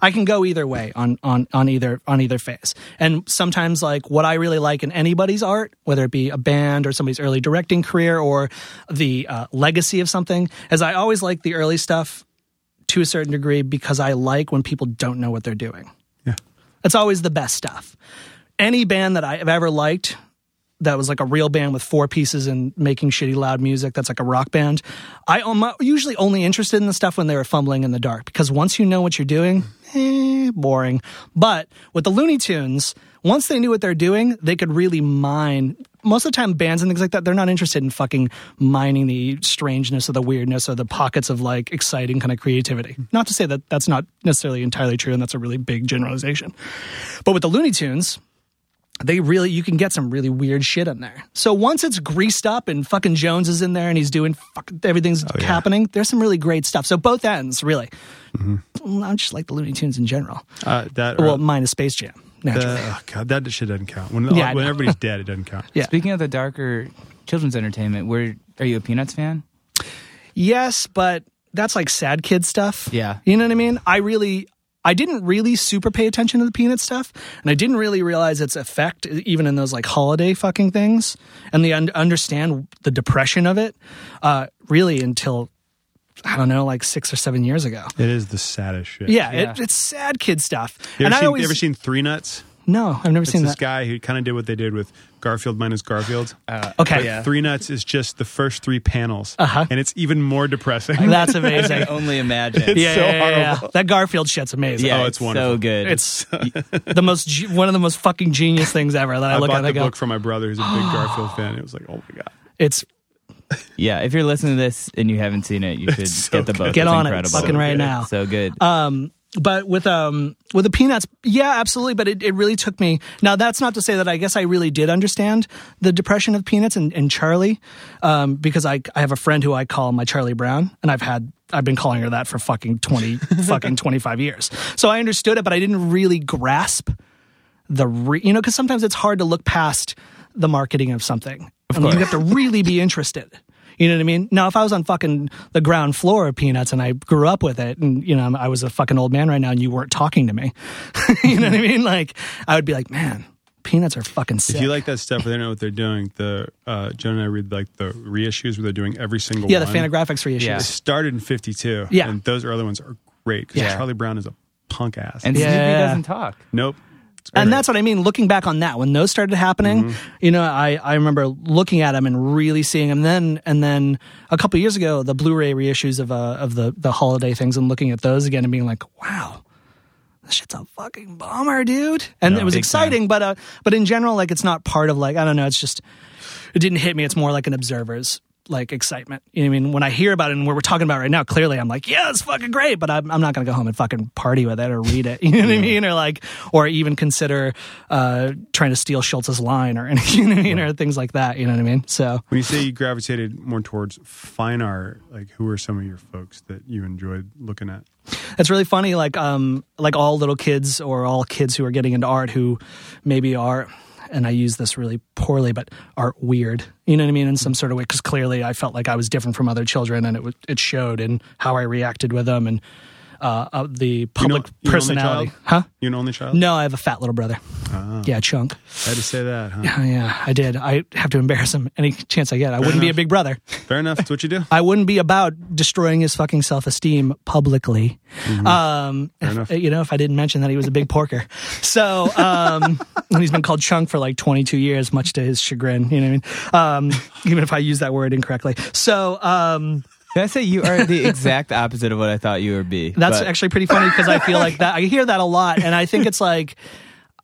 I can go either way on on on either on either phase. And sometimes like what I really like in anybody's art, whether it be a band or somebody's early directing career or the uh, legacy of something, is I always like the early stuff to a certain degree because I like when people don't know what they're doing. Yeah. It's always the best stuff. Any band that I've ever liked that was like a real band with four pieces and making shitty loud music that's like a rock band. I am usually only interested in the stuff when they were fumbling in the dark because once you know what you're doing, eh, boring. But with the Looney Tunes, once they knew what they're doing, they could really mine. Most of the time, bands and things like that, they're not interested in fucking mining the strangeness or the weirdness or the pockets of like exciting kind of creativity. Not to say that that's not necessarily entirely true and that's a really big generalization. But with the Looney Tunes, they really you can get some really weird shit in there. So once it's greased up and fucking Jones is in there and he's doing fucking everything's Oh, yeah. happening, there's some really great stuff. So both ends really. Well, I just like the Looney Tunes in general. Uh, that Well, minus Space Jam naturally. the, oh God, that shit doesn't count. When, Yeah, when everybody's dead, it doesn't count. Yeah. Speaking of the darker children's entertainment, where are you a Peanuts fan? Yes, but that's like sad kid stuff. Yeah. You know what I mean? I really I didn't really super pay attention to the peanut stuff, and I didn't really realize its effect even in those like holiday fucking things, and the un- understand the depression of it, uh, really until I don't know, like six or seven years ago. It is the saddest shit. Yeah, Yeah. It, it's sad kid stuff. You and ever, I seen, always you ever seen Three Nuts? no, I've never It's seen this that. guy who kind of did what they did with Garfield minus Garfield. Uh, Okay. yeah. Three Nuts is just the first three panels, Uh-huh. and it's even more depressing. That's I amazing. can only imagine. It's yeah, so yeah, yeah, yeah. That Garfield shit's amazing. yeah, Oh, it's so wonderful. good. It's the most one of the most fucking genius things ever. That I, I look bought at, the and I go, book from my brother, who's a big Garfield fan. It was like, oh my god. it's yeah. If you're listening to this and you haven't seen it, you should so get the good. book. Get It's on it, incredible. fucking right good. now. So good. Um, but with um with the peanuts, yeah, absolutely. But it, it really took me. Now that's not to say that I guess I really did understand the depression of peanuts and, and Charlie, um, because I I have a friend who I call my Charlie Brown, and I've had I've been calling her that for fucking twenty fucking twenty five years. So I understood it, but I didn't really grasp the re- you know because sometimes it's hard to look past the marketing of something. I mean, you have to really be interested. You know what I mean? Now, if I was on fucking the ground floor of Peanuts and I grew up with it, and you know I was a fucking old man right now, and you weren't talking to me, you know what I mean? Like I would be like, man, Peanuts are fucking sick. If you like that stuff, they don't know what they're doing. The uh, Joan and I read like the reissues where they're doing every single yeah, the one. Fantagraphics reissues. Yeah. It started in '52. Yeah. and those early ones are great because Yeah. Charlie Brown is a punk ass. and Yeah. Snoopy doesn't talk. nope. It's and that's what I mean. Looking back on that, when those started happening, you know, I, I remember looking at them and really seeing them. Then and then a couple years ago, the Blu-ray reissues of uh, of the the holiday things and looking at those again and being like, wow. This shit's a fucking bummer, dude. And No, it was exciting, but uh, but in general, like it's not part of like I don't know. It's just it didn't hit me. It's more like an observer's like excitement. You know what I mean? When I hear about it and what we're talking about right now, clearly I'm like, yeah, it's fucking great, but I'm, I'm not going to go home and fucking party with it or read it. You know what I mean? Or like, or even consider uh, trying to steal Schulz's line or anything, you know what I mean? Or things like that. You know what I mean? So When you say you gravitated more towards fine art, like who are some of your folks that you enjoyed looking at? it's really funny. Like, um, like all little kids or all kids who are getting into art who maybe are. And I use this really poorly, but are weird. You know what I mean? In some sort of way, because clearly I felt like I was different from other children, and it was, it showed in how I reacted with them and uh, uh, the public you an only personality. Huh? You're an only child? No, I have a fat little brother. Ah, Yeah, chunk. I had to say that, huh? Yeah, yeah, I did. I have to embarrass him any chance I get. I wouldn't be a big brother. Fair enough. That's what you do. I wouldn't be about destroying his fucking self esteem publicly. Um, Fair if- enough. you know, if I didn't mention that he was a big porker. So, um, and he's been called Chunk for like 22 years, much to his chagrin. You know what I mean? Um, even if I use that word incorrectly. So, um, Can I say you are the exact opposite of what I thought you would be? That's but- actually pretty funny because I feel like that. I hear that a lot, and I think it's like,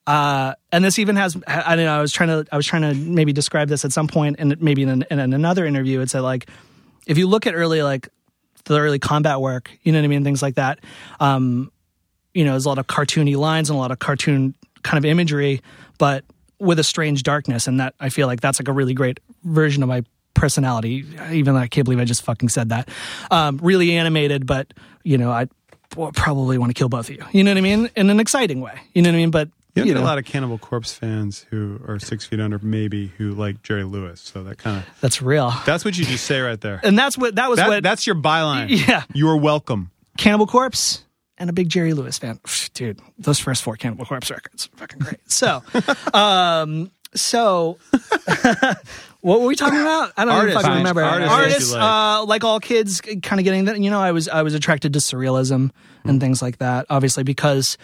uh, and this even has. I don't know. I was trying to. I was trying to maybe describe this at some point, and maybe in, an, in another interview, it's like, if you look at early like the early combat work, you know what I mean, things like that. Um, you know, there's a lot of cartoony lines and a lot of cartoon kind of imagery, but with a strange darkness, and that I feel like that's like a really great version of my personality. Even though I can't believe I just fucking said that. Um, really animated, but you know, I probably want to kill both of you. You know what I mean? In an exciting way. You know what I mean? But You, you get know, a lot of Cannibal Corpse fans who are six feet under, maybe who like Jerry Lewis. So that kind of that's real. that's what you just say right there. And that's what that was That, what that's your byline. Yeah. you are welcome. Cannibal Corpse and a big Jerry Lewis fan. Dude, those first four Cannibal Corpse records, fucking great. So, um, so what were we talking about? I don't know if I can remember. Artists Artists, like. uh, like all kids, kind of getting that. You know, I was I was attracted to surrealism and things like that. Obviously, because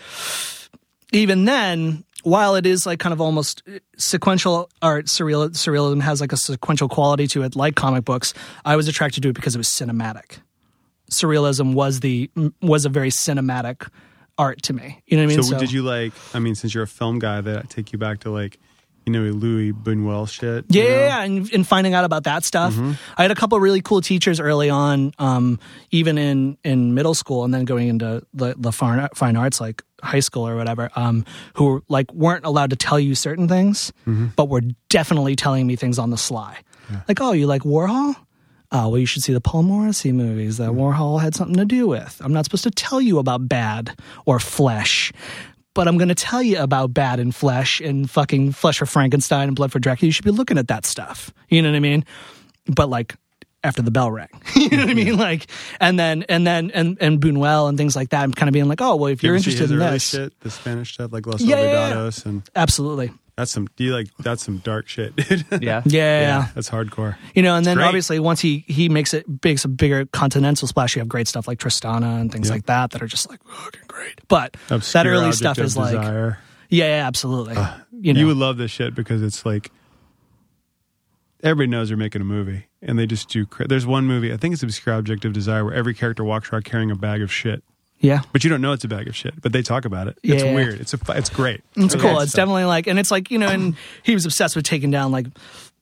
even then, while it is like kind of almost sequential art, surreal, surrealism has like a sequential quality to it, like comic books. I was attracted to it because it was cinematic. Surrealism was the was a very cinematic art to me. You know what I mean? So, did you like? I mean, since you're a film guy, that take you back to like, you know, Luis Buñuel shit. Yeah, you know? yeah, yeah, and, and finding out about that stuff. I had a couple really cool teachers early on, um, even in, in middle school, and then going into the, the fine, fine arts, like high school or whatever, um, who like weren't allowed to tell you certain things, Mm-hmm. but were definitely telling me things on the sly. Like, oh, you like Warhol? Oh, well, you should see the Paul Morrissey movies that Warhol had something to do with. I'm not supposed to tell you about bad or flesh, but I'm going to tell you about bad and flesh and fucking flesh for Frankenstein and blood for Dracula. You should be looking at that stuff. You know what I mean? But like after the bell rang, you know what I mean? Like, and then and then and and Buñuel and things like that. I'm kind of being like, oh, well, if You you're interested in this, shit, the Spanish stuff like Los Yeah, yeah, yeah. And absolutely, that's some. Do you like that's some dark shit, dude? Yeah. yeah. yeah. that's hardcore. You know, and then great. obviously once he he makes it makes a bigger continental splash, you have great stuff like Tristana and things Yeah. like that that are just like fucking great. But Obscure that early stuff of is like, yeah, yeah, absolutely. you know, You would love this shit because it's like everybody knows they're making a movie, and they just do. cra- There's one movie, I think it's Obscure Object of Desire, where every character walks around carrying a bag of shit, yeah. but you don't know it's a bag of shit, but they talk about it. It's Yeah. weird. It's a. It's great. It's cool. It's stuff. definitely like, and it's like you know, and he was obsessed with taking down like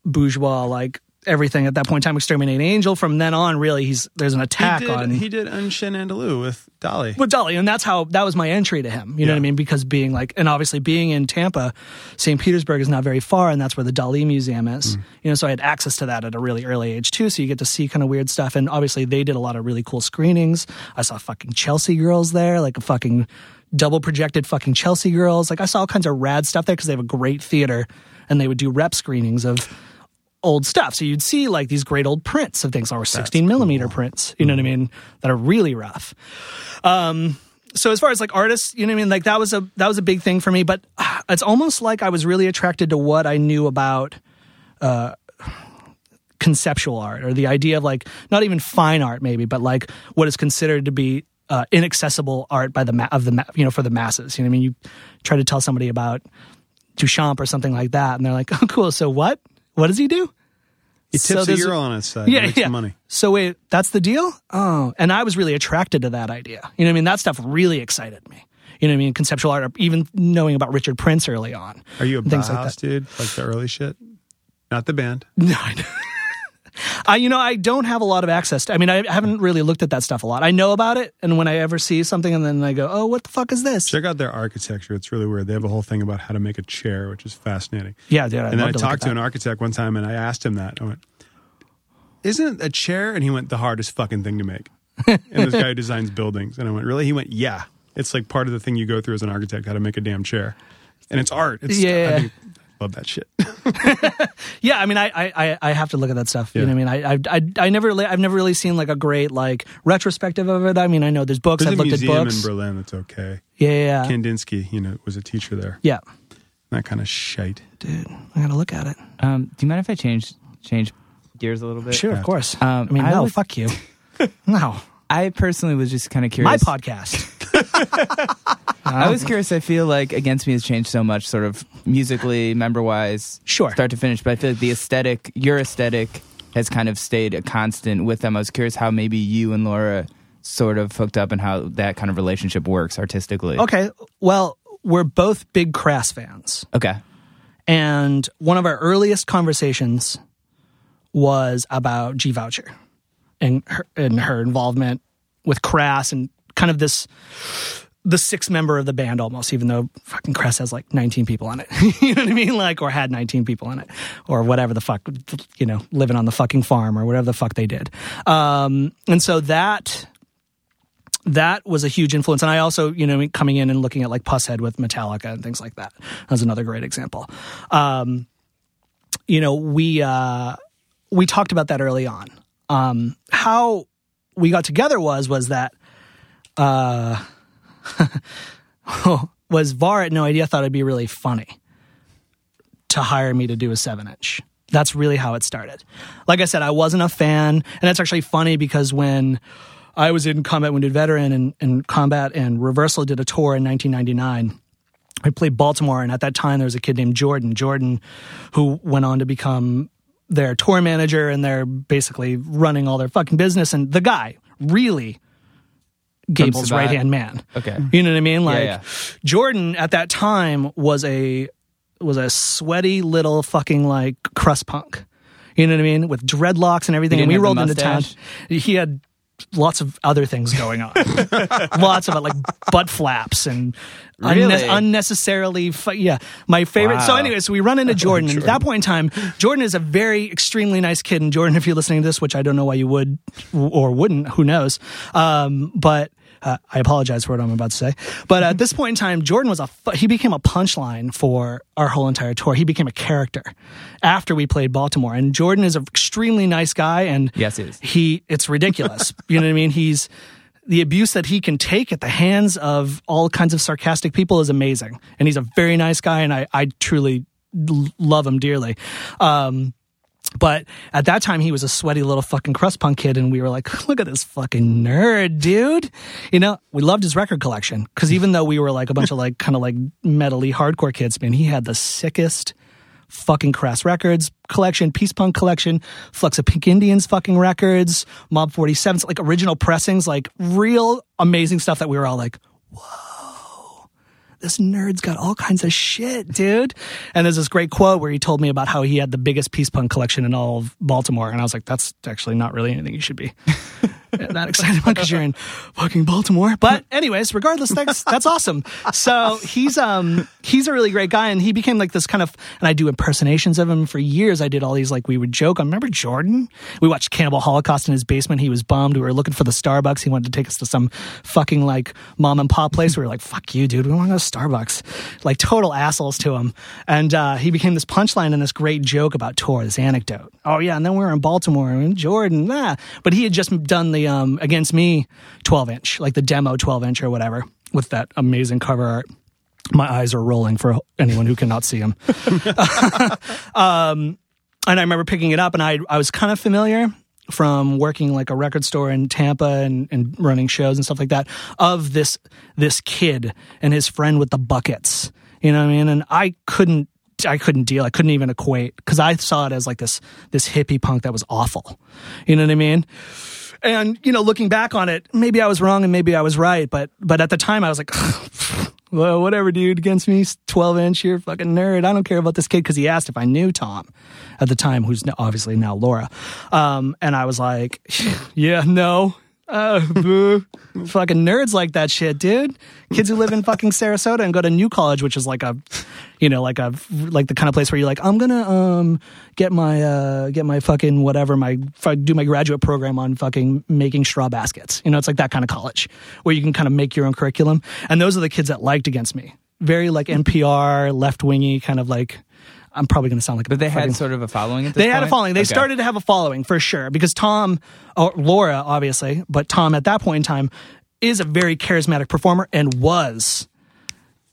bourgeois, like everything at that point in time, exterminating Angel. From then on, really, he's there's an attack He did, on he did Un Chien Andalou with Dali. with Dali, and that's how that was my entry to him. You know what I mean? Because being like, and obviously being in Tampa, St. Petersburg is not very far, and that's where the Dali Museum is. Mm. You know, so I had access to that at a really early age too. So you get to see kind of weird stuff, and obviously they did a lot of really cool screenings. I saw fucking Chelsea girls there, like a fucking double projected fucking Chelsea girls. Like I saw all kinds of rad stuff there because they have a great theater, and they would do rep screenings of old stuff. So you'd see like these great old prints of things, or 16 millimeter prints, you know what I mean, that are really rough. Um, so as far as like artists, you know what I mean, like that was a that was a big thing for me. But ah, it's almost like I was really attracted to what I knew about uh, conceptual art, or the idea of like not even fine art, maybe, but like what is considered to be uh, inaccessible art by the ma- of the ma- you know for the masses. You know what I mean? You try to tell somebody about Duchamp or something like that, and they're like, "Oh, cool. So what? What does he do?" He So tips a there's- euro on his side. yeah, makes yeah. money. So wait, that's the deal? Oh, and I was really attracted to that idea. You know what I mean? That stuff really excited me. You know what I mean? Conceptual art, even knowing about Richard Prince early on. Are you a Things like Bauhaus dude? Like the early shit? Not the band. No, I, know. I you know I don't have a lot of access to. I mean, I haven't really looked at that stuff a lot. I know about it, and when I ever see something, and then I go, "Oh, what the fuck is this?" Check out their architecture. It's really weird. They have a whole thing about how to make a chair, which is fascinating. Yeah, dude. I'd and then I to talked to an architect one time and I asked him that. I went, Isn't a chair? And he went, The hardest fucking thing to make. and this guy who designs buildings. And I went, Really? He went, Yeah. It's like part of the thing you go through as an architect, how to make a damn chair. And it's art. It's, Yeah. I think, love that shit. Yeah, I mean, I, I, I- I have to look at that stuff. You know what I mean? I, I, I, I never, li- I've never really seen like a great like retrospective of it. I mean, I know there's books. There's I've a looked at books. in Berlin that's okay. Yeah, yeah, yeah. Kandinsky, you know, was a teacher there. yeah. That kind of shite. Dude, I gotta look at it. Um, do you mind if I change change gears a little bit? Sure, of course. Um, I mean, I no, was- fuck you. no, I personally was just kind of curious. my podcast. I was curious. I feel like Against Me has changed so much, sort of musically, member wise, Sure. start to finish. But I feel like the aesthetic, your aesthetic, has kind of stayed a constant with them. I was curious how maybe you and Laura sort of hooked up and how that kind of relationship works artistically. Okay, well, we're both big Crass fans, Okay. and one of our earliest conversations was about Gee Vaucher and her, and her involvement with Crass and kind of this the sixth member of the band almost, even though fucking Crass has like 19 people on it. you know what I mean? Like, or had 19 people in it, or whatever the fuck, you know, living on the fucking farm or whatever the fuck they did. Um, and so that that was a huge influence. And I also, you know, coming in and looking at like Pusshead with Metallica and things like that. That was another great example. Um, you know, we uh, we talked about that early on. Um, how we got together was was that uh, was Var had no idea thought it'd be really funny to hire me to do a seven inch. That's really how it started. Like I said, I wasn't a fan, and that's actually funny because when I was in Combat Wounded Veteran and, and Combat and Reversal did a tour in 1999. I played Baltimore, and at that time there was a kid named Jordan. Jordan, who went on to become their tour manager, and they're basically running all their fucking business. And the guy, really, Gabel's right hand man. Okay. You know what I mean? Like yeah. Jordan at that time was a was a sweaty little fucking like crust punk. You know what I mean? With dreadlocks and everything. And we rolled into town. He had lots of other things going on. lots of it, like butt flaps and Really? unne- unnecessarily. Fu- yeah, my favorite. So Wow. anyway, so we run into Jordan, and at that point in time, Jordan is a very extremely nice kid. And Jordan, if you're listening to this, which I don't know why you would or wouldn't, who knows? Um, but uh, I apologize for what I'm about to say. But at this point in time, Jordan was a fu- he became a punchline for our whole entire tour. He became a character after we played Baltimore, and Jordan is an extremely nice guy. And Yes, he is. he it's ridiculous. you know what I mean? He's the abuse that he can take at the hands of all kinds of sarcastic people is amazing. And he's a very nice guy and I, I truly love him dearly. Um, but at that time, he was a sweaty little fucking crust punk kid, and we were like, "Look at this fucking nerd, dude!" You know, we loved his record collection because even though we were like a bunch of like kind of like metally hardcore kids, man, he had the sickest fucking Crass Records collection, Peace Punk collection, Flux of Pink Indians fucking records, Mob 47s, like original pressings, like real amazing stuff that we were all like, whoa, this nerd's got all kinds of shit, dude. And there's this great quote where he told me about how he had the biggest Peace Punk collection in all of Baltimore. And I was like, that's actually not really anything you should be that excited about because you're in fucking Baltimore. But anyways, regardless, that's that's awesome. So he's um he's a really great guy, and he became like this kind of. And I do impersonations of him for years. I did all these like we would joke. I remember Jordan. We watched Cannibal Holocaust in his basement. He was bummed. We were looking for the Starbucks. He wanted to take us to some fucking like mom and pop place. We were like, "Fuck you, dude. We want to go to Starbucks." Like total assholes to him. And uh, he became this punchline and this great joke about tour. This anecdote. Oh yeah, and then we were in Baltimore and Jordan. Ah. But he had just done the um against me 12 inch, like the demo 12 inch or whatever, with that amazing cover art. My eyes are rolling for anyone who cannot see him. um, and I remember picking it up, and I I was kind of familiar from working like a record store in Tampa and, and running shows and stuff like that of this this kid and his friend with the buckets. You know what I mean? And I couldn't I couldn't deal. I couldn't even equate because I saw it as like this this hippie punk that was awful. You know what I mean? And you know, looking back on it, maybe I was wrong and maybe I was right, but but at the time I was like, well, whatever, dude. Against me, twelve inch, you're fucking nerd. I don't care about this kid because he asked if I knew Tom at the time, who's obviously now Laura. Um, and I was like, yeah, no. Uh, boo. fucking nerds like that shit, dude. Kids who live in fucking Sarasota and go to New College, which is like a, you know, like a like the kind of place where you're like, I'm gonna um get my uh get my fucking whatever my do my graduate program on fucking making straw baskets. You know, it's like that kind of college where you can kind of make your own curriculum. And those are the kids that liked against me. Very like NPR, left wingy, kind of like. I'm probably going to sound like, a But they had sort of a following at this they had a following. They Okay. started to have a following for sure because Tom, or Laura, obviously, but Tom at that point in time is a very charismatic performer and was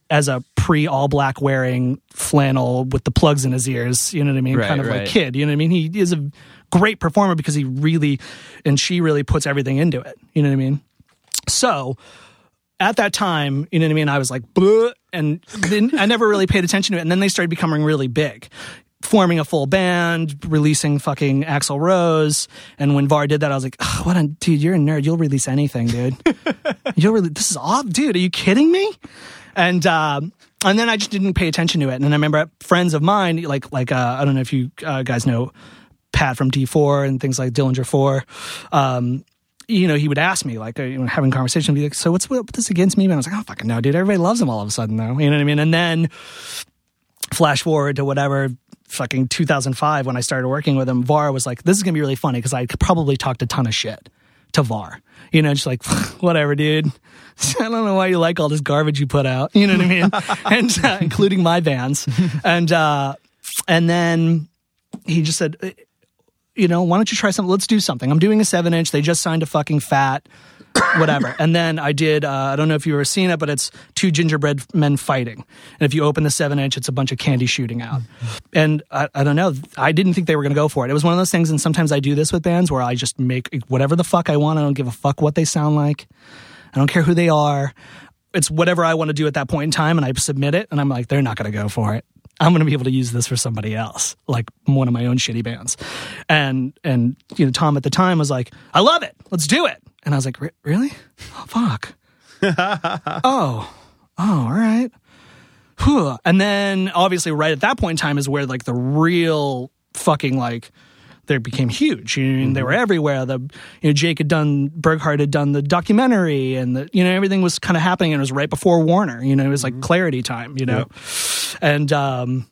as a pre all black wearing flannel with the plugs in his ears, you know what I mean? Right, kind of like right. kid, you know what I mean? He is a great performer because he really and she really puts everything into it, you know what I mean? So at that time, you know what I mean? I was like, Bleh, and then I never really paid attention to it. And then they started becoming really big, forming a full band, releasing fucking Axl Rose. And when Var did that, I was like, "Ugh, what a dude, you're a nerd. You'll release anything, dude. You'll really, this is off, dude. Are you kidding me? And, um, and then I just didn't pay attention to it. And then I remember friends of mine, like, like, uh, I don't know if you uh, guys know Pat from D4 and things like Dillinger 4. Um, you know, he would ask me, like, uh, you know, having conversation, be like, so what's what, this against me? And I was like, oh, fucking no, dude. Everybody loves him all of a sudden, though. You know what I mean? And then flash forward to whatever, fucking 2005 when I started working with him, VAR was like, this is going to be really funny because I probably talked a ton of shit to VAR. You know, just like, whatever, dude. I don't know why you like all this garbage you put out. You know what I mean? and uh, including my bands. And, uh, and then he just said, you know, why don't you try something? Let's do something. I'm doing a seven inch. They just signed a fucking fat, whatever. and then I did, uh, I don't know if you've ever seen it, but it's two gingerbread men fighting. And if you open the seven inch, it's a bunch of candy shooting out. And I, I don't know. I didn't think they were going to go for it. It was one of those things. And sometimes I do this with bands where I just make whatever the fuck I want. I don't give a fuck what they sound like. I don't care who they are. It's whatever I want to do at that point in time. And I submit it. And I'm like, they're not going to go for it. I'm going to be able to use this for somebody else, like one of my own shitty bands. And and you know, Tom at the time was like, "I love it. Let's do it." And I was like, "Really? Oh fuck. oh, oh, all right." Whew. And then obviously, right at that point in time is where like the real fucking like they became huge. You know, mm-hmm. they were everywhere. The you know Jake had done Burghart had done the documentary, and the you know everything was kind of happening, and it was right before Warner. You know, it was like mm-hmm. clarity time. You know, yep. And um,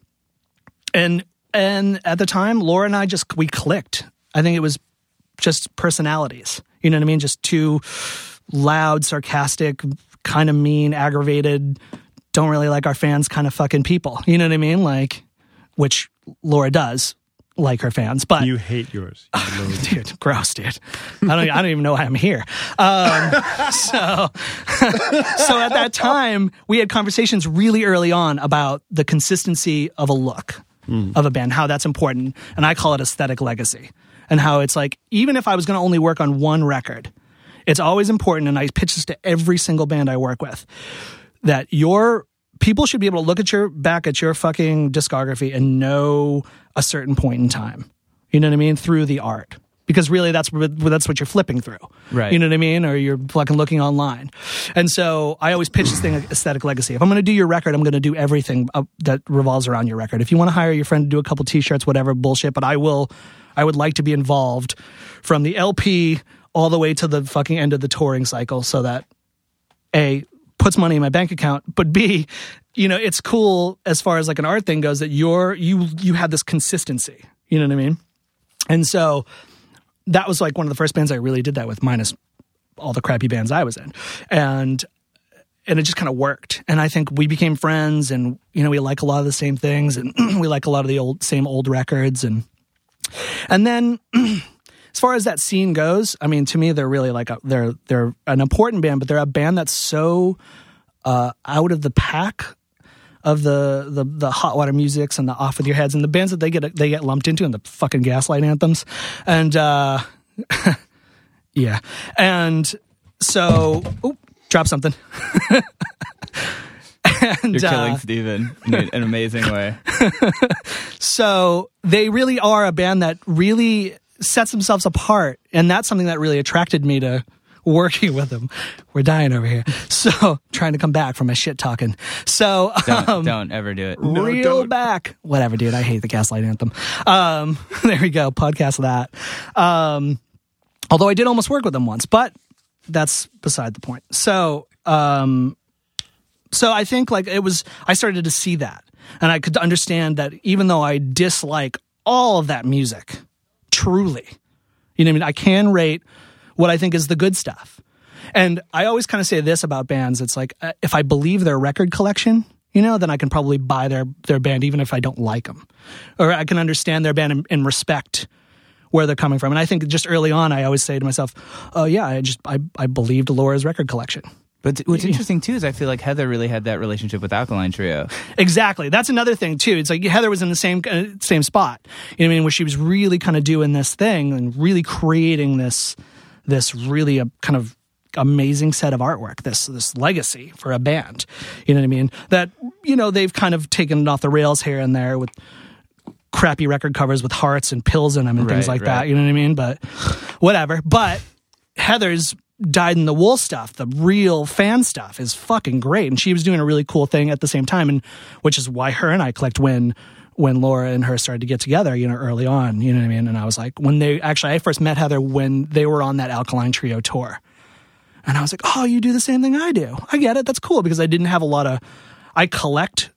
and and at the time, Laura and I just we clicked. I think it was just personalities. You know what I mean? Just two loud, sarcastic, kind of mean, aggravated, don't really like our fans kind of fucking people. You know what I mean? Like, which Laura does like her fans, but you hate yours, you dude. Gross, dude. I don't. I don't even know why I'm here. Um, so, so at that time, we had conversations really early on about the consistency of a look mm. of a band, how that's important, and I call it aesthetic legacy, and how it's like even if I was going to only work on one record, it's always important, and I pitch this to every single band I work with, that your people should be able to look at your back at your fucking discography and know a certain point in time. You know what I mean? Through the art. Because really, that's that's what you're flipping through, right? You know what I mean, or you're fucking looking online, and so I always pitch this thing aesthetic legacy. If I'm going to do your record, I'm going to do everything uh, that revolves around your record. If you want to hire your friend to do a couple T-shirts, whatever bullshit, but I will, I would like to be involved from the LP all the way to the fucking end of the touring cycle so that A puts money in my bank account, but B, you know, it's cool as far as like an art thing goes that you're you you have this consistency. You know what I mean? And so that was like one of the first bands I really did that with, minus all the crappy bands I was in. And and it just kind of worked. And I think we became friends and you know, we like a lot of the same things and we like a lot of the old same old records and and then as far as that scene goes, I mean, to me, they're really like a, they're they're an important band, but they're a band that's so uh, out of the pack of the, the the hot water musics and the off with your heads and the bands that they get they get lumped into and the fucking gaslight anthems and uh, yeah and so oop, drop something. and, You're killing uh, Steven in an amazing way. so they really are a band that really sets themselves apart, and that's something that really attracted me to working with them. We're dying over here. So trying to come back from my shit talking. So don't, um, don't ever do it. No, reel don't. back. Whatever, dude. I hate the Gaslight Anthem. Um, there we go. Podcast that. Um, although I did almost work with them once, but that's beside the point. So, um, so I think like it was. I started to see that, and I could understand that even though I dislike all of that music truly. You know I mean? I can rate what I think is the good stuff. And I always kind of say this about bands. It's like, uh, if I believe their record collection, you know, then I can probably buy their, their band even if I don't like them. Or I can understand their band and, and respect where they're coming from. And I think just early on, I always say to myself, oh, yeah, I just, I, I believed Laura's record collection. But what's interesting too is I feel like Heather really had that relationship with Alkaline Trio. Exactly. That's another thing too. It's like Heather was in the same uh, same spot. You know what I mean? Where she was really kind of doing this thing and really creating this this really a uh, kind of amazing set of artwork, this this legacy for a band. You know what I mean? That you know they've kind of taken it off the rails here and there with crappy record covers with hearts and pills in them and right, things like right. that. You know what I mean? But whatever. But Heather's dyed in the wool stuff, the real fan stuff is fucking great. And she was doing a really cool thing at the same time. And which is why her and I clicked when, when Laura and her started to get together, you know, early on, you know what I mean? And I was like, when they actually, I first met Heather when they were on that Alkaline Trio tour. And I was like, oh, you do the same thing I do. I get it. That's cool because I didn't have a lot of, I collect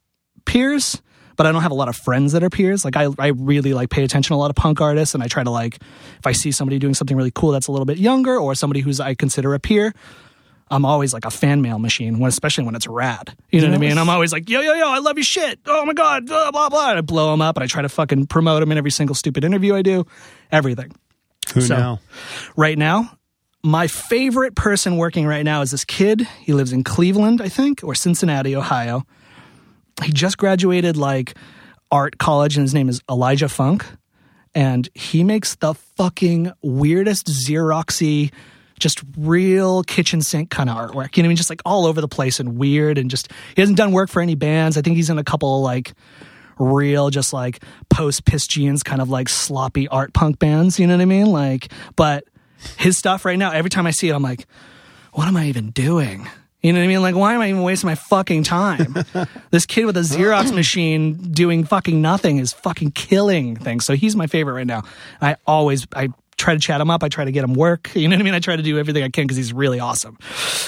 peers but I don't have a lot of friends that are peers. Like I, I really like pay attention to a lot of punk artists, and I try to like if I see somebody doing something really cool that's a little bit younger or somebody who's I consider a peer. I'm always like a fan mail machine, when, especially when it's rad. You know what I mean? I'm always like, yo, yo, yo, I love your shit. Oh my God, blah, blah, blah. And I blow them up and I try to fucking promote them in every single stupid interview I do, everything. Who so, now? Right now, my favorite person working right now is this kid. He lives in Cleveland, I think, or Cincinnati, Ohio he just graduated like art college and his name is Elijah Funk. And he makes the fucking weirdest Xeroxy, just real kitchen sink kind of artwork. You know, what I mean, just like all over the place and weird. And just, he hasn't done work for any bands. I think he's in a couple like real, just like post Pissed Jeans kind of like sloppy art punk bands. You know what I mean? Like, but his stuff right now, every time I see it, I'm like, what am I even doing? You know what I mean? Like, why am I even wasting my fucking time? this kid with a Xerox machine doing fucking nothing is fucking killing things. So he's my favorite right now. I always, I try to chat him up. I try to get him work. You know what I mean? I try to do everything I can because he's really awesome.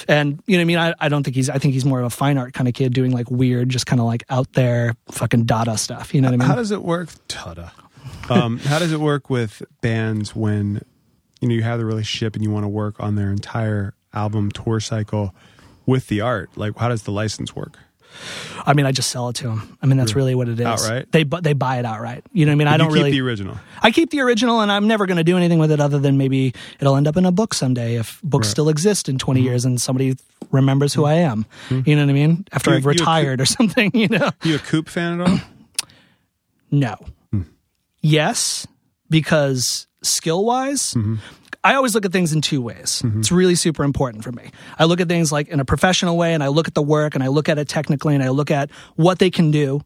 And you know what I mean? I, I don't think he's, I think he's more of a fine art kind of kid doing like weird, just kind of like out there fucking Dada stuff. You know what I mean? How does it work? Dada. Um, how does it work with bands when you know you have the relationship and you want to work on their entire album tour cycle with the art? Like, how does the license work? I mean, I just sell it to them. I mean, that's really what it is. Outright? They bu- they buy it outright. You know what I mean? I don't keep really. the original. I keep the original, and I'm never going to do anything with it other than maybe it'll end up in a book someday if books Right. still exist in 20 Mm-hmm. years and somebody remembers who I am. You know what I mean? After You- I've retired or something. You know? You a Coop fan at all? No. Hmm. Yes, because skill wise, Mm-hmm. I always look at things in two ways. It's really super important for me. I look at things like in a professional way, and I look at the work, and I look at it technically, and I look at what they can do.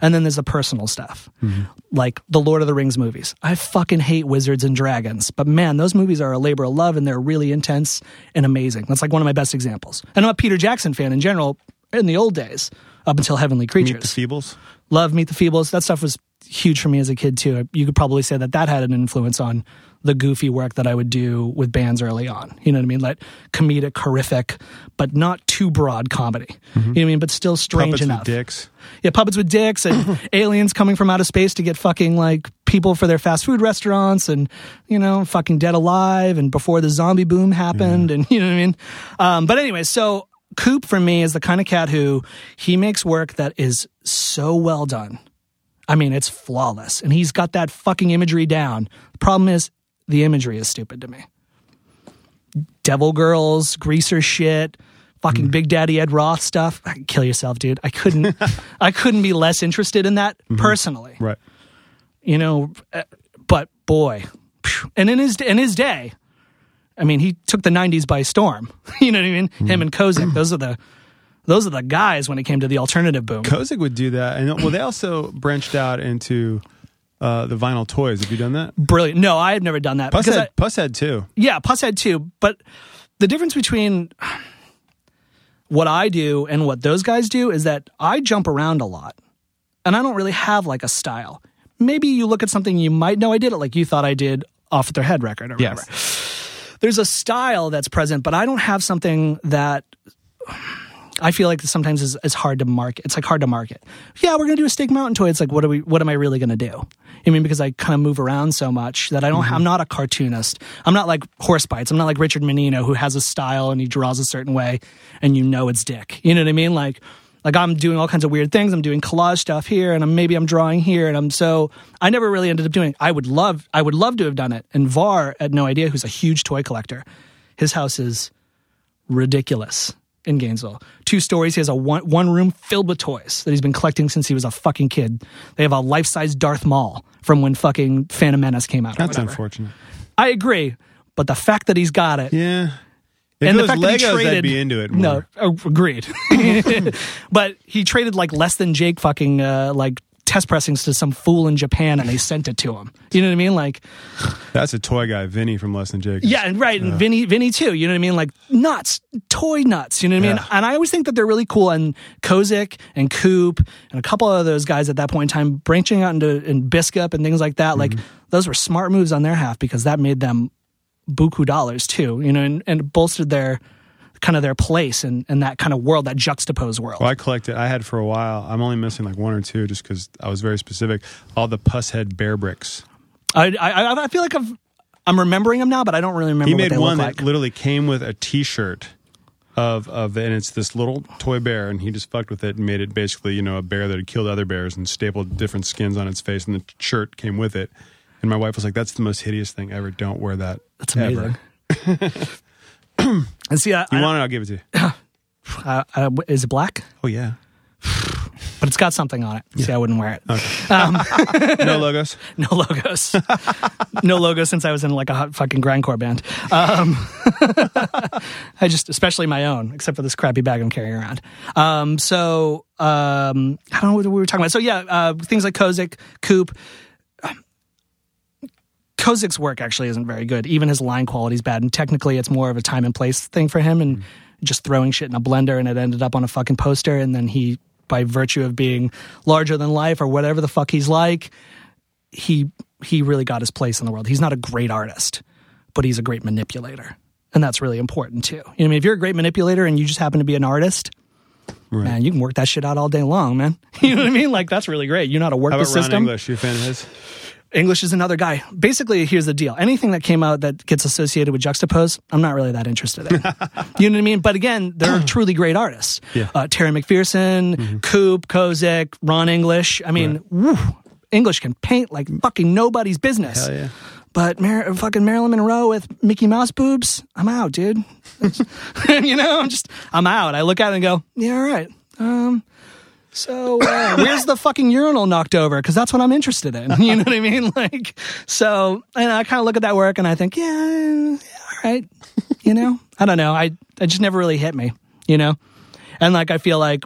And then there's the personal stuff, Mm-hmm. like the Lord of the Rings movies. I fucking hate wizards and dragons, but man, those movies are a labor of love and they're really intense and amazing. That's like one of my best examples. And I'm a Peter Jackson fan in general in the old days, up until Heavenly Creatures Meet the Feebles. love Meet the Feebles. That stuff was huge for me as a kid too. You could probably say that that had an influence on the goofy work that I would do with bands early on. You know what I mean? Like comedic, horrific, but not too broad comedy. You know what I mean? But still strange Puppets enough. with dicks. Yeah, puppets with dicks and aliens coming from outer space to get fucking like people for their fast food restaurants and you know fucking dead alive and before the zombie boom happened and you know what I mean. Um, but anyway, so Coop for me is the kind of cat who he makes work that is so well done. I mean, it's flawless, and he's got that fucking imagery down. The problem is the imagery is stupid to me. Devil girls, greaser shit, fucking mm. Big Daddy Ed Roth stuff. Kill yourself, dude. I couldn't. I couldn't be less interested in that mm-hmm. personally. Right. You know, uh, but boy, and in his in his day, I mean, he took the '90s by storm. you know what I mean? Him mm. and Kozik. Those are the those are the guys when it came to the alternative boom. Kozik would do that, and well, they also branched out into uh, the vinyl toys. Have you done that? Brilliant. No, I have never done that because I, Pusshead, Pusshead too. Yeah, Puss Pusshead too. But the difference between what I do and what those guys do is that I jump around a lot. And I don't really have like a style. Maybe you look at something you might know I did it like you thought I did off their head record or whatever. There's a style that's present, but I don't have something that I feel like sometimes is, is hard to market. It's like hard to market. Yeah, we're gonna do a Steak Mountain toy. It's like, what are we? What am I really gonna do? I mean, because I kind of move around so much that I don't. Mm-hmm. I'm not a cartoonist. I'm not like Horse Bites. I'm not like Richard Minino who has a style and he draws a certain way, and you know it's Dick. You know what I mean? Like, like I'm doing all kinds of weird things. I'm doing collage stuff here, and I'm, maybe I'm drawing here, and I'm so I never really ended up doing. It. I would love. I would love to have done it. And Var had no idea, who's a huge toy collector. His house is ridiculous in Gainesville. Two stories. He has a one, one room filled with toys that he's been collecting since he was a fucking kid. They have a life size Darth Maul from when fucking Phantom Menace came out. That's whatever. unfortunate. I agree, but the fact that he's got it. Yeah. If And the fact that he traded, I'd be into it. No, more. oh, agreed. but he traded like less than Jake fucking uh, like test pressings to some fool in Japan, and they sent it to him. You know what I mean? Like, That's a toy guy, Vinny from Less Than Jake. Yeah, and right, and Vinny, Vinny too. You know what I mean? Like nuts, toy nuts. You know what I mean? And I always think that they're really cool. And Kozik and Coop and a couple of those guys at that point in time, branching out into and Biskup and things like that. Like mm-hmm. those were smart moves on their half because that made them buku dollars too. You know, and, and bolstered their kind of their place in, in that kind of world, that juxtaposed world. Well, I collected. I had for a while. I'm only missing like one or two, just because I was very specific. All the Pusshead bear bricks. I, I I feel like I've. I'm remembering them now, but I don't really remember He made one look that literally came with a T-shirt of of, and it's this little toy bear, and he just fucked with it and made it basically, you know, a bear that had killed other bears and stapled different skins on its face, and the shirt came with it. And my wife was like, "That's the most hideous thing ever. Don't wear that." That's ever." amazing. and see, I, You I- want it? I'll give it to you. uh, uh, is it black? Oh yeah. but it's got something on it. See, I wouldn't wear it. No logos. No logos. no logo since I was in like a hot fucking grindcore band. Um, I just, especially my own, except for this crappy bag I'm carrying around. Um, so um, I don't know what we were talking about. So yeah, uh, things like Kozik, Coop. Kozik's work actually isn't very good. Even his line quality is bad, and technically, it's more of a time and place thing for him. And just throwing shit in a blender and it ended up on a fucking poster and then he by virtue of being larger than life or whatever the fuck he's like he he really got his place in the world. He's not a great artist but he's a great manipulator and that's really important too. You know, I mean? If you're a great manipulator and you just happen to be an artist right. man you can work that shit out all day long man. You know what I mean? Like that's really great. You know how to work how the system Ron English? You a fan of his English is another guy. Basically, here's the deal. Anything that came out that gets associated with Juxtapoz, I'm not really that interested in. you know what I mean? But again, they're truly great artists. Yeah. Uh, Tara McPherson, mm-hmm. Coop, Kozik, Ron English. I mean, right. woo, English can paint like fucking nobody's business. Hell yeah. But Mar- fucking Marilyn Monroe with Mickey Mouse boobs, I'm out, dude. you know, I'm just, I'm out. I look at it and go, yeah, all right. Um, so uh, where's the fucking urinal knocked over? Because that's what I'm interested in. You know what I mean? Like, so and I kind of look at that work and I think, yeah, yeah, all right. You know, I don't know. I it just never really hit me. You know, and like I feel like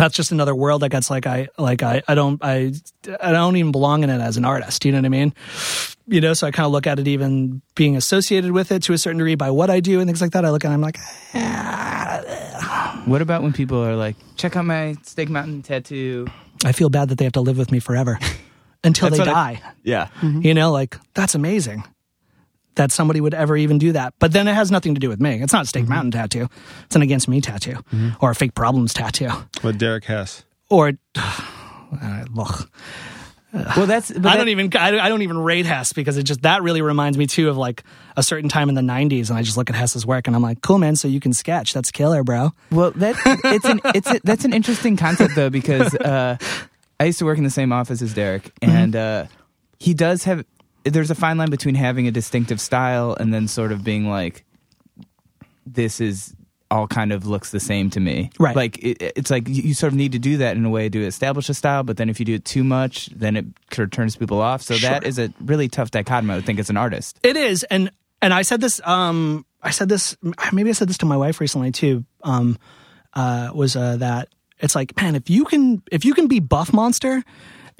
that's just another world that gets like I like I I don't I I don't even belong in it as an artist. You know what I mean? You know, so I kind of look at it even being associated with it to a certain degree by what I do and things like that. I look at it, I'm like. Ah, what about when people are like, check out my Steak Mountain tattoo? I feel bad that they have to live with me forever until they die. I, yeah. Mm-hmm. You know, like that's amazing that somebody would ever even do that. But then it has nothing to do with me. It's not a Steak mm-hmm. Mountain tattoo. It's an Against Me tattoo mm-hmm. or a Fake Problems tattoo. What Derek has. Or, uh, well, that's. I don't even. I don't even rate Hess because it just that really reminds me too of like a certain time in the '90s, and I just look at Hess's work and I'm like, cool, man. So you can sketch. That's killer, bro. Well, that it's an it's a, that's an interesting concept though because uh, I used to work in the same office as Derek, mm-hmm. and uh, he does have. There's a fine line between having a distinctive style and then sort of being like, this is all kind of looks the same to me. Right. Like it, it's like you, sort of need to do that in a way to establish a style, but then if you do it too much, then it sort of turns people off. So sure. that is a really tough dichotomy. I would think as an artist. It is, and and I said this. Um, I said this. Maybe I said this to my wife recently too. Um, uh, was uh, that it's like, man, if you can if you can be buff monster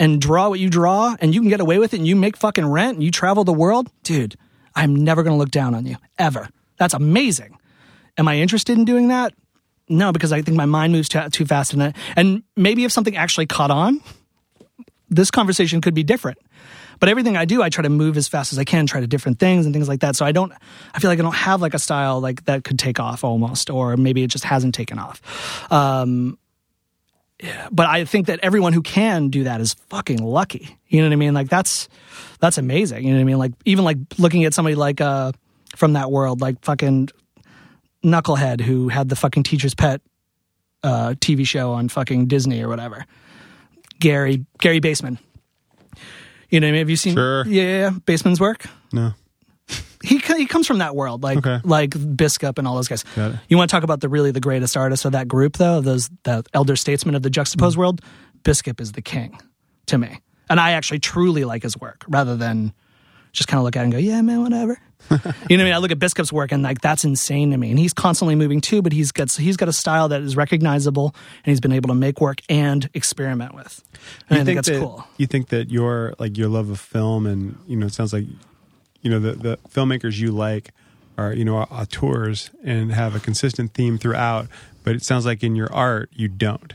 and draw what you draw, and you can get away with it, and you make fucking rent, and you travel the world, dude, I'm never gonna look down on you ever. That's amazing. Am I interested in doing that? No, because I think my mind moves too, too fast in it. And maybe if something actually caught on, this conversation could be different. But everything I do, I try to move as fast as I can, try to different things and things like that. So I don't, I feel like I don't have like a style like that could take off almost, or maybe it just hasn't taken off. Um, but I think that everyone who can do that is fucking lucky. You know what I mean? Like that's that's amazing. You know what I mean? Like even like looking at somebody like uh from that world, like fucking knucklehead who had the fucking teacher's pet uh, TV show on fucking Disney or whatever. Gary Gary Baseman. You know, what I mean? have you seen? Sure. Yeah, Baseman's work. No. He he comes from that world, like okay. like Biskup and all those guys. You want to talk about the really the greatest artists of that group, though? Those the elder statesmen of the juxtaposed mm world. Biskup is the king to me, and I actually truly like his work rather than just kind of look at it and go, yeah, man, whatever. you know what I mean? I look at Biskup's work and like that's insane to me. And he's constantly moving too, but he's got he's got a style that is recognizable and he's been able to make work and experiment with. And you I think, think that's that, cool. You think that your like your love of film and you know it sounds like you know the the filmmakers you like are you know auteurs and have a consistent theme throughout, but it sounds like in your art you don't.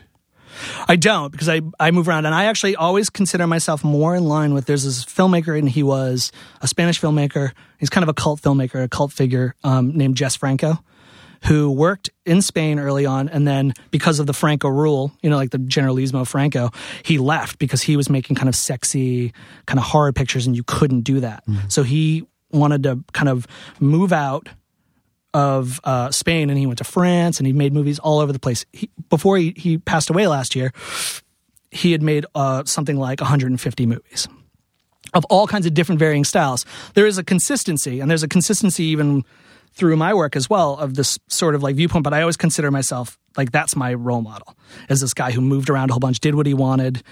I don't because I, I move around and I actually always consider myself more in line with there's this filmmaker and he was a Spanish filmmaker. He's kind of a cult filmmaker, a cult figure um, named Jess Franco, who worked in Spain early on and then because of the Franco rule, you know, like the Generalismo Franco, he left because he was making kind of sexy, kind of horror pictures and you couldn't do that. Mm-hmm. So he wanted to kind of move out of uh, Spain and he went to France and he made movies all over the place. He, before he, he passed away last year, he had made uh, something like 150 movies of all kinds of different varying styles. There is a consistency, and there's a consistency even through my work as well of this sort of like viewpoint. But I always consider myself like that's my role model as this guy who moved around a whole bunch, did what he wanted,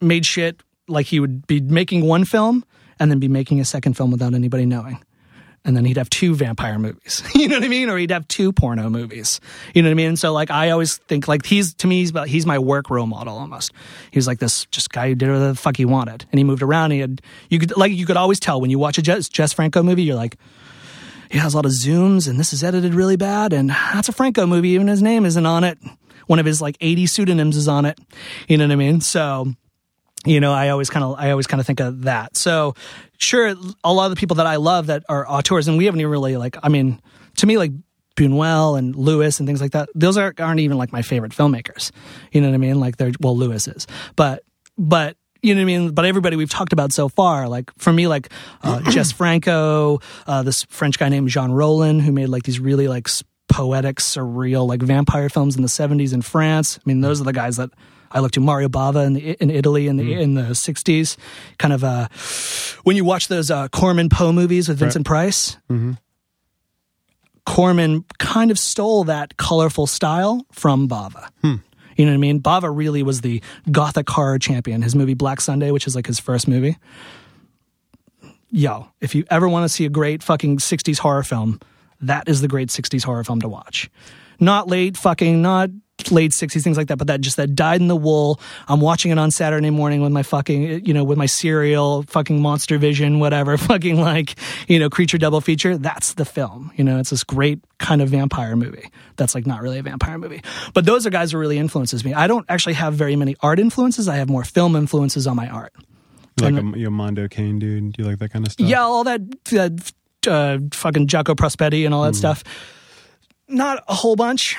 made shit like he would be making one film and then be making a second film without anybody knowing and then he'd have two vampire movies. you know what I mean? Or he'd have two porno movies. You know what I mean? so like I always think like he's to me he's he's my work role model almost. He was like this just guy who did whatever the fuck he wanted, and he moved around. and He had you could like you could always tell when you watch a Jess, Jess Franco movie, you're like. It has a lot of zooms, and this is edited really bad. And that's a Franco movie. Even his name isn't on it. One of his like 80 pseudonyms is on it. You know what I mean? So you know, I always kind of, I always kind of think of that. So, sure, a lot of the people that I love that are auteurs, and we haven't even really like, I mean, to me, like Buñuel and Lewis and things like that, those are, aren't even like my favorite filmmakers. You know what I mean? Like they're, well, Lewis is, but, but, you know what I mean? But everybody we've talked about so far, like for me, like uh, Jess Franco, uh, this French guy named Jean Rollin, who made like these really like poetic, surreal, like vampire films in the 70s in France. I mean, those are the guys that I looked to Mario Bava in, the, in Italy in the mm. in the '60s. Kind of uh, when you watch those uh, Corman Poe movies with Vincent right. Price. Mm-hmm. Corman kind of stole that colorful style from Bava. Hmm. You know what I mean? Bava really was the gothic horror champion. His movie Black Sunday, which is like his first movie. Yo, if you ever want to see a great fucking 60s horror film, that is the great 60s horror film to watch. Not late fucking, not late 60s things like that but that just that dyed in the wool. I'm watching it on saturday morning with my fucking you know with my cereal fucking monster vision whatever fucking like you know creature double feature. That's the film you know it's this great kind of vampire movie. That's like not really a vampire movie. But those are guys who really influences me. I don't actually have very many art influences. I have more film influences on my art. Like and, a, you Mondo Cane dude? Do you like that kind of stuff? Yeah all that that uh, fucking Jaco Prospetti and all that mm. stuff. Not a whole bunch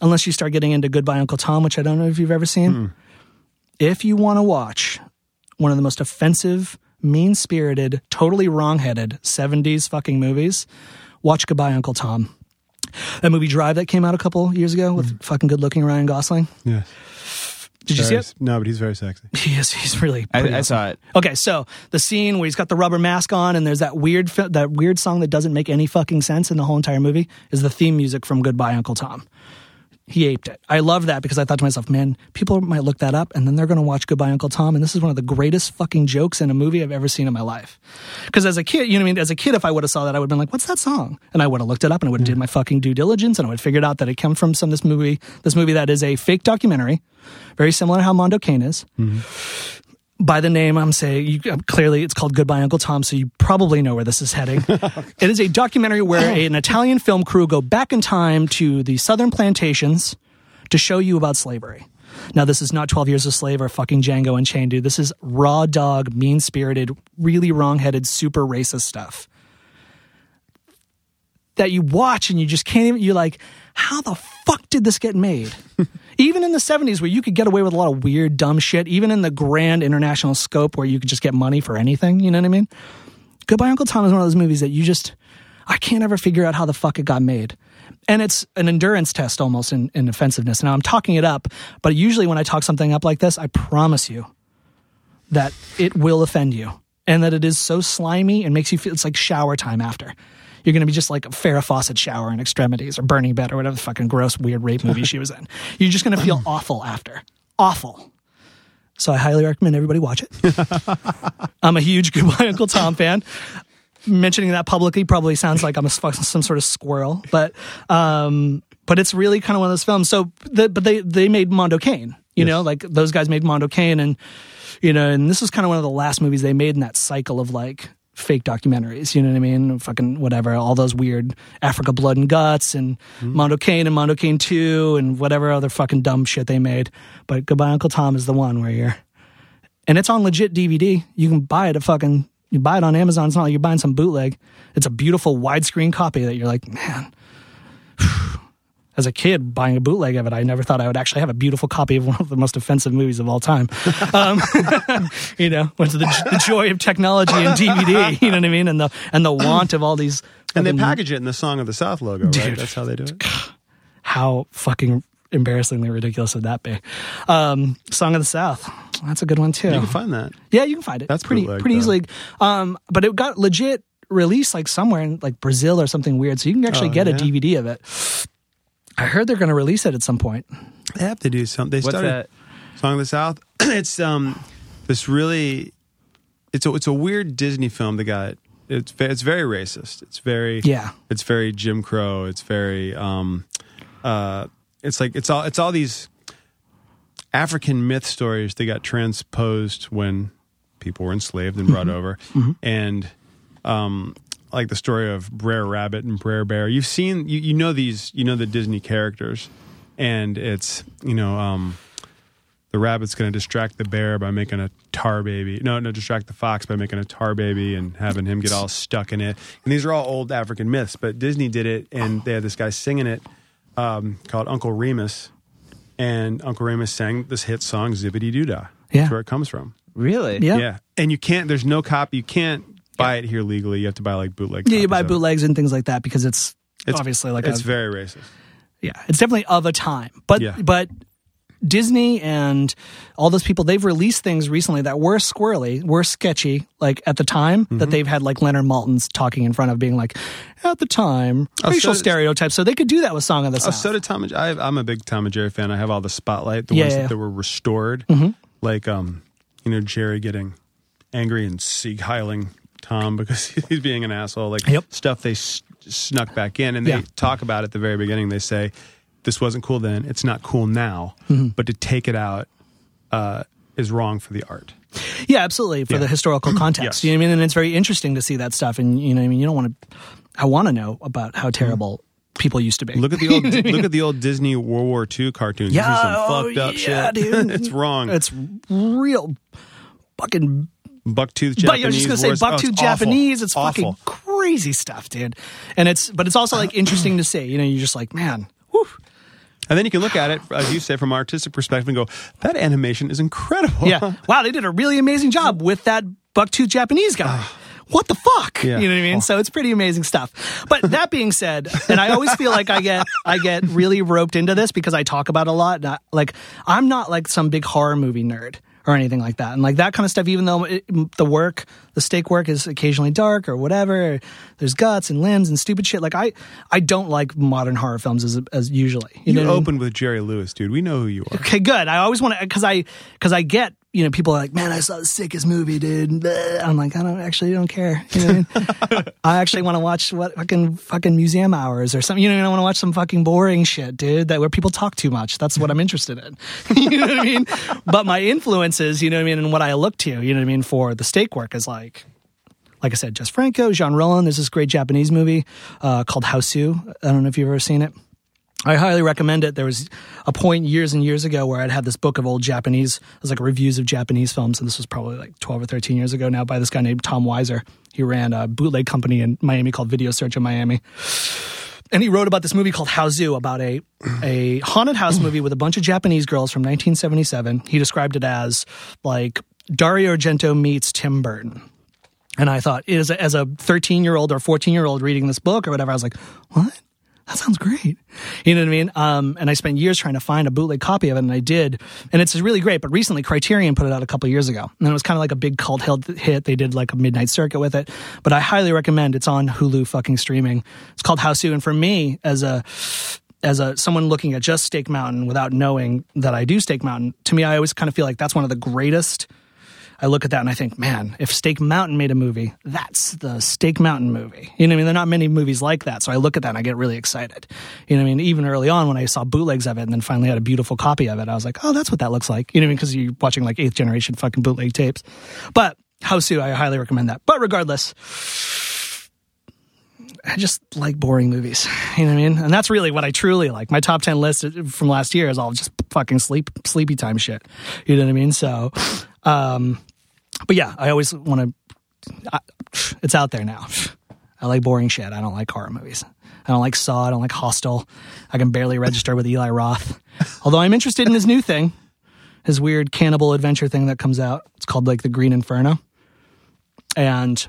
unless you start getting into Goodbye Uncle Tom, which I don't know if you've ever seen. Mm. If you want to watch one of the most offensive, mean spirited, totally wrong headed 70s fucking movies, watch Goodbye Uncle Tom. That movie Drive that came out a couple years ago with mm. fucking good looking Ryan Gosling. Yeah. Did you see it? No, but he's very sexy. He is. He's really. I, awesome. I, saw it. Okay, so the scene where he's got the rubber mask on, and there's that weird that weird song that doesn't make any fucking sense in the whole entire movie is the theme music from Goodbye Uncle Tom he aped it. I love that because I thought to myself, man, people might look that up and then they're going to watch Goodbye Uncle Tom. And this is one of the greatest fucking jokes in a movie I've ever seen in my life. Because as a kid, you know what I mean? As a kid, if I would have saw that, I would have been like, what's that song? And I would have looked it up and I would have did my fucking due diligence and I would have figured out that it came from some this movie, this movie that is a fake documentary, very similar to how Mondo Cane is. Mm-hmm by the name, I'm saying you, um, clearly it's called Goodbye Uncle Tom, so you probably know where this is heading. it is a documentary where an Italian film crew go back in time to the southern plantations to show you about slavery. Now, this is not 12 Years a Slave or fucking Django Unchained, dude. This is raw dog, mean spirited, really wrong headed, super racist stuff that you watch and you just can't even, you're like, how the fuck did this get made? even in the 70s, where you could get away with a lot of weird, dumb shit, even in the grand international scope where you could just get money for anything, you know what I mean? Goodbye, Uncle Tom is one of those movies that you just, I can't ever figure out how the fuck it got made and it's an endurance test almost in, in offensiveness. Now I'm talking it up, but usually when I talk something up like this, I promise you that it will offend you and that it is so slimy and makes you feel it's like shower time after. You're going to be just like a Farrah Fawcett shower in extremities or Burning Bed or whatever the fucking gross, weird rape movie she was in. You're just going to feel awful after. Awful. So I highly recommend everybody watch it. I'm a huge Goodbye Uncle Tom fan mentioning that publicly probably sounds like I'm a, some sort of squirrel, but um, but it's really kind of one of those films. So, the, but they they made Mondo Cane, you yes. know, like those guys made Mondo Cane, and you know, and this was kind of one of the last movies they made in that cycle of like fake documentaries. You know what I mean? Fucking whatever, all those weird Africa Blood and Guts and mm-hmm. Mondo Cane and Mondo Cane Two and whatever other fucking dumb shit they made. But Goodbye Uncle Tom is the one where you're, and it's on legit DVD. You can buy it at fucking you buy it on Amazon. It's not like you're buying some bootleg. It's a beautiful widescreen copy that you're like, man. As a kid buying a bootleg of it, I never thought I would actually have a beautiful copy of one of the most offensive movies of all time. Um, you know, went to the, the joy of technology and DVD. You know what I mean? And the and the want of all these. And they package it in the Song of the South logo, right? Dude, That's how they do it. How fucking embarrassingly ridiculous would that be? Um, Song of the South. That's a good one too. You can find that. Yeah, you can find it. That's pretty bootleg, pretty easily. Um, but it got legit released like somewhere in like Brazil or something weird, so you can actually oh, get yeah? a DVD of it. I heard they're going to release it at some point. They have to do something. They What's started that? Song of the South. it's um this really it's a it's a weird Disney film that got it's it's very racist. It's very yeah. It's very Jim Crow. It's very um uh it's like it's all it's all these African myth stories that got transposed when people were enslaved and brought mm-hmm. over, mm-hmm. and um, like the story of Brer Rabbit and Brer Bear. You've seen, you, you know these, you know the Disney characters, and it's you know um, the rabbit's going to distract the bear by making a tar baby. No, no, distract the fox by making a tar baby and having him get all stuck in it. And these are all old African myths, but Disney did it, and they had this guy singing it um, called Uncle Remus, and Uncle Remus sang this hit song "Zippity Doo Dah." Yeah. That's where it comes from. Really? Yeah. Yeah, and you can't. There's no copy. You can't buy it here legally. You have to buy like bootleg. Yeah, you buy bootlegs and things like that because it's, It's- obviously like It's a, very racist. yeah, it's definitely of a time. But Yeah. but Disney and all those people they've released things recently that were squirrely, were sketchy, like at the time Mm-hmm. that they've had like Leonard Maltin's talking in front of being like at the time Oh, racial so- stereotypes. So they could do that with Song of the Oh, South. so did Tom and I, I'm a big Tom and Jerry fan. I have all the spotlight, the Yeah, ones yeah. Mm-hmm. that, were restored, like um, you know, Jerry getting angry and Sieg heiling Tom because he's being an asshole. Like Yep. stuff they s- snuck back in, and they Yeah. talk about at the very beginning. They say this wasn't cool then; it's not cool now. Mm-hmm. But to take it out uh, is wrong for the art. Yeah, absolutely. For Yeah. the historical context. Yes. You know what I mean? And it's very interesting to see that stuff. And, you know what I mean? You don't want to, I want to know about how terrible people used to be. Look at the old look at the old Disney World War II cartoons. You see Yeah, some oh, fucked up yeah, shit. dude. it's wrong. it's real fucking, Bucktooth Japanese. but I was just going to say wars. Oh, it's bucktooth awful. Japanese. It's Awful. fucking crazy stuff, dude. And it's, but it's also like interesting to see. You know, you're just like, man, whew. And then you can look at it, as you say, from an artistic perspective and go, that animation is incredible. Yeah. wow, they did a really amazing job with that bucktooth Japanese guy. Ah. What the fuck? Yeah. You know what I mean? Oh. So it's pretty amazing stuff. But that being said, and I always feel like I get I get really roped into this because I talk about it a lot. I, like I'm not like some big horror movie nerd or anything like that. And like that kind of stuff, even though it, the work, the steak work is occasionally dark or whatever, there's guts and limbs and stupid shit. Like I, I don't like modern horror films as as usually. You, know what I mean? opened with Jerry Lewis, dude. We know who you are. Okay, good. I always want to because I because I get you know people are like, man, I saw the sickest movie, dude. I'm like, I don't actually don't care. You know I mean? I actually want to watch what fucking fucking museum hours or something. You know, I? Want to watch some fucking boring shit, dude. That where people talk too much. That's what I'm interested in. you know what I mean? But my influences, you know what I mean, and what I look to, you know what I mean, for the steak work is like. Like I said, Jess Franco, Jean Rollin. There's this great Japanese movie uh, called Hausu. I don't know if you've ever seen it. I highly recommend it. There was a point years and years ago where I'd had this book of old Japanese, it was like reviews of Japanese films, and this was probably like 12 or 13 years ago now by this guy named Tom Weisser. He ran a bootleg company in Miami called Video Search in Miami. And he wrote about this movie called Hausu, about a, a haunted house movie with a bunch of Japanese girls from 1977. He described it as like Dario Argento meets Tim Burton. And I thought, as a 13 year old or 14 year old reading this book or whatever, I was like, what? That sounds great. You know what I mean? Um, and I spent years trying to find a bootleg copy of it, and I did. And it's really great. But recently, Criterion put it out a couple years ago. And it was kind of like a big cult hit. They did like a midnight circuit with it. But I highly recommend it's on Hulu fucking streaming. It's called Hausu. And for me, as a as a someone looking at just Steak Mountain without knowing that I do Steak Mountain, to me, I always kind of feel like that's one of the greatest I look at that and I think, man, if Steak Mountain made a movie, that's the Steak Mountain movie. You know what I mean? There are not many movies like that. So I look at that and I get really excited. You know what I mean? Even early on when I saw bootlegs of it and then finally had a beautiful copy of it, I was like, oh, that's what that looks like. You know what I mean? Because you're watching like eighth generation fucking bootleg tapes. But Hausu, I highly recommend that. But regardless, I just like boring movies. You know what I mean? And that's really what I truly like. My top 10 list from last year is all just fucking sleep, sleepy time shit. You know what I mean? So, um, but yeah, I always want to, it's out there now. I like boring shit. I don't like horror movies. I don't like Saw. I don't like Hostel. I can barely register with Eli Roth. Although I'm interested in his new thing, his weird cannibal adventure thing that comes out. It's called like The Green Inferno. And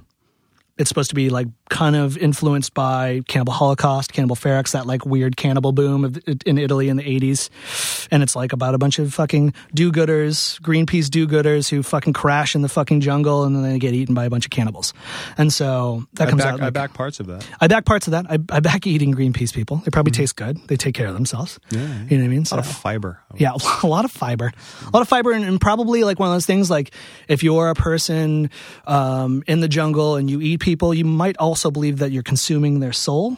it's supposed to be like kind of influenced by Cannibal Holocaust, Cannibal Ferox, that like weird cannibal boom of, in Italy in the 80s. And it's like about a bunch of fucking do gooders, Greenpeace do gooders who fucking crash in the fucking jungle and then they get eaten by a bunch of cannibals. And so that I comes back, out. I back parts of that. I back parts of that. I, I back eating Greenpeace people. They probably taste good. They take care of themselves. Yeah, You know what I mean? A lot of fiber. Yeah, a lot of fiber, a lot of fiber, and, and probably like one of those things. Like if you're a person um, in the jungle and you eat people, you might also believe that you're consuming their soul.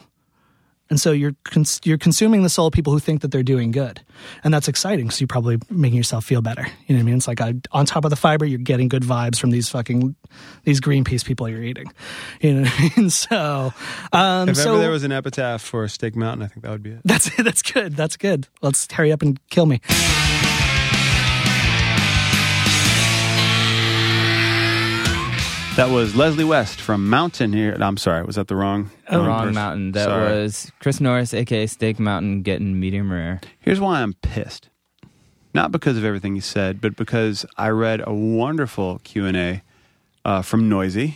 and so you're cons- you're consuming the soul of people who think that they're doing good, and that's exciting because you're probably making yourself feel better. You know what I mean? It's like on top of the fiber, you're getting good vibes from these fucking these Greenpeace people you're eating. You know what I mean? So, um, if so ever there was an epitaph for Steak Mountain, I think that would be it. That's that's good. That's good. Let's hurry up and kill me. That was Leslie West from Mountain here. I'm sorry, was that the wrong? Oh, wrong person? mountain. That Sorry. was Chris Norris, aka Steak Mountain, getting medium rare. Here's why I'm pissed. Not because of everything he said, but because I read a wonderful Q and A uh, from Noisey,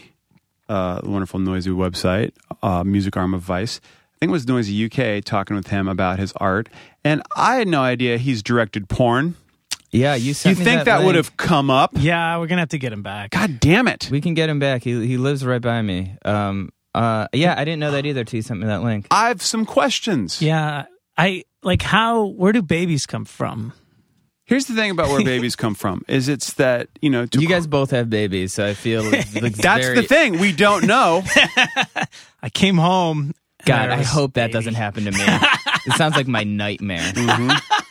uh, the wonderful Noisey website, uh, music arm of Vice. I think it was Noisey UK talking with him about his art, and I had no idea he's directed porn. Yeah, you You me think that, would have come up? Yeah, we're gonna have to get him back. God damn it! We can get him back. He he lives right by me. Um. Uh. Yeah, I didn't know that either. Till you sent me that link. I've some questions. Yeah, I like how. Where do babies come from? Here's the thing about where babies come from: is it's that you know to You guys both have babies, so I feel like That's very, the thing. We don't know. I came home. God, there I was hope that doesn't happen to me. it sounds like my nightmare. Mm-hmm.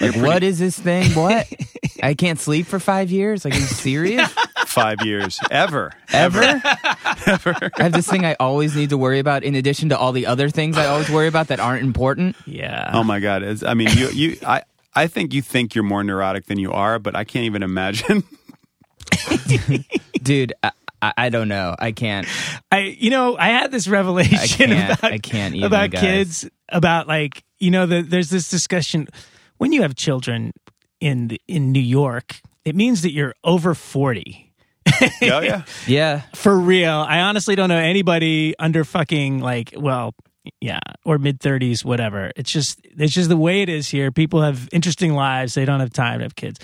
Like, what is this thing? What? I can't sleep for five years? Like, are you serious? Five years, ever, Ever? I have this thing I always need to worry about, in addition to all the other things I always worry about that aren't important. Yeah. Oh my God! It's, I mean, you, you, I, I think you think you're more neurotic than you are, but I can't even imagine. Dude, I, I, I don't know. I can't. I you know I had this revelation I can't- about I can't even, about guys. kids about like you know the, there's this discussion when you have children in the, in New York it means that you're over 40 oh yeah, Yeah. for real. I honestly don't know anybody under fucking like well yeah or mid 30s whatever. It's just it's just the way it is here. People have interesting lives. They don't have time to have kids.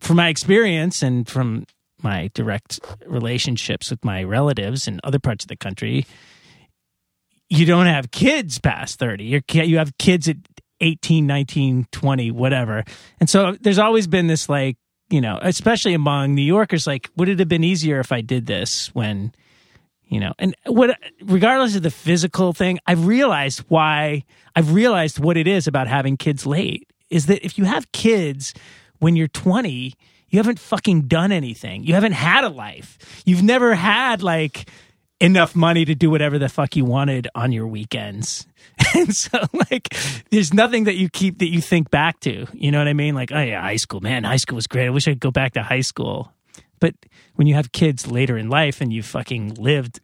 From my experience and from my direct relationships with my relatives in other parts of the country, you don't have kids past 30. You're, you have kids at 18, 19, 20, whatever. And so there's always been this like, you know, especially among New Yorkers, like, would it have been easier if I did this when, you know, and what, regardless of the physical thing, I've realized why, I've realized what it is about having kids late is that if you have kids when you're 20, you haven't fucking done anything. You haven't had a life. You've never had like enough money to do whatever the fuck you wanted on your weekends. And so like there's nothing that you keep that you think back to. You know what I mean? Like, oh yeah, high school, man, high school was great. I wish I could go back to high school. But when you have kids later in life and you fucking lived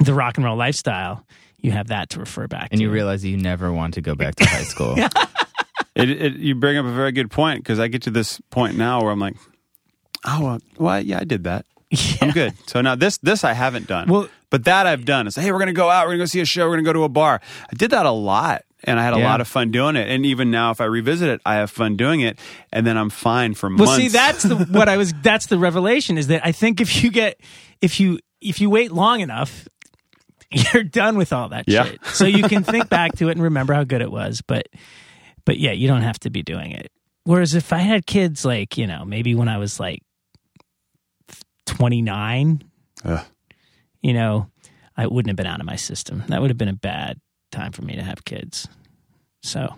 the rock and roll lifestyle, you have that to refer back to. And to. you realize you never want to go back to high school. it, it, you bring up a very good point because I get to this point now where I'm like, oh, well, yeah, I did that. I'm good. So now this this I haven't done. Well- but that I've done. It's like, hey, we're gonna go out. We're gonna go see a show. We're gonna go to a bar. I did that a lot, and I had a Yeah. lot of fun doing it. And even now, if I revisit it, I have fun doing it, and then I'm fine for Well, months. Well, see, that's the what I was. That's the revelation is that I think if you get if you if you wait long enough, you're done with all that Yeah. shit. So you can think back to it and remember how good it was. But but yeah, you don't have to be doing it. Whereas if I had kids, like you know, maybe when I was like twenty nine, Ugh. you know, I wouldn't have been out of my system. That would have been a bad time for me to have kids. So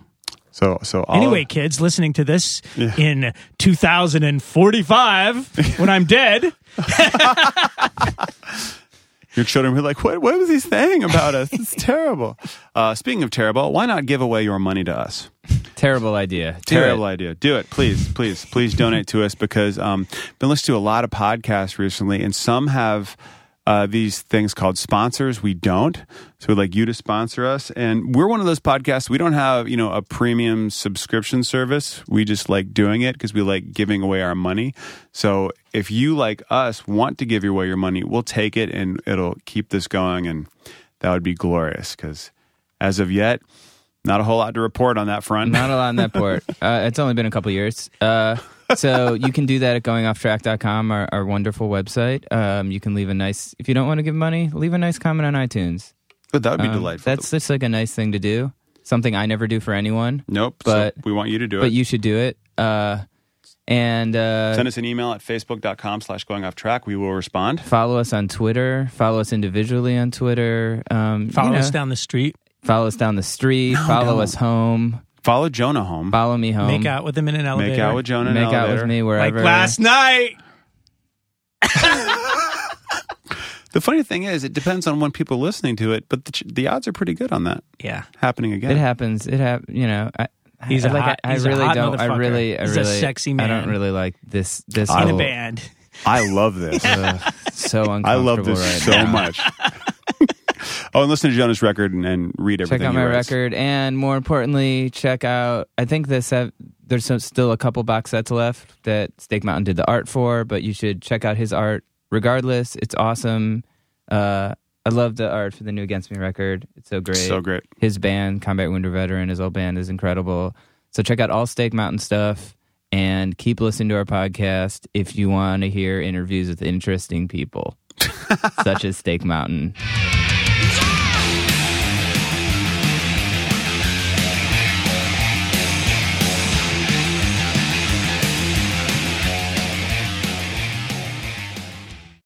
so so all Anyway, kids listening to this Yeah. in 2045, when I'm dead, Your children will be like, what, what was he saying about us? It's terrible. Uh, speaking of terrible, why not give away your money to us? Terrible idea. Do Terrible it. idea. Do it, please, please, please donate to us because um, been listening to a lot of podcasts recently, and some have uh, these things called sponsors. We don't, so we'd like you to sponsor us. And we're one of those podcasts. We don't have you know a premium subscription service. We just like doing it because we like giving away our money. So if you like us want to give away your money, we'll take it and it'll keep this going, and that would be glorious. Because as of yet. Not a whole lot to report on that front. Not a lot on that port. Uh, it's only been a couple years. Uh, so you can do that at goingofftrack.com, our, our wonderful website. Um, you can leave a nice, if you don't want to give money, leave a nice comment on iTunes. But that would be Um, delightful. That's just like a nice thing to do. Something I never do for anyone, Nope. But- so we want you to do it. but you should do it. Uh, and uh, Send us an email at facebook.com slash going off track. We will respond. follow us on Twitter. Follow us individually on Twitter. Um, follow you know, us down the street. Follow us down the street. follow don't. us home. Follow Jonah home. Follow me home. Make out with him in an elevator. Make out with Jonah. in an Make out with elevator. me like wherever. last night. The funny thing is, it depends on when people are listening to it, but the, the odds are pretty good on that Yeah. happening again. It happens. It hap- You know. I, He's I, a like. hot- I, I he's a really hot don't. I really. I He's a really. sexy I don't really like this. This I In a band. I love this. Ugh, so uncomfortable I love this right so now. much. oh, and listen to Jonah's record and, and read everything. check out my writes. record and more importantly check out i think this there's some, still a couple box sets left that steak mountain did the art for but you should check out his art regardless it's awesome uh, i love the art for the new against me record it's so great So great. his band combat wounded veteran his old band is incredible so check out all steak mountain stuff and keep listening to our podcast if you want to hear interviews with interesting people such as steak mountain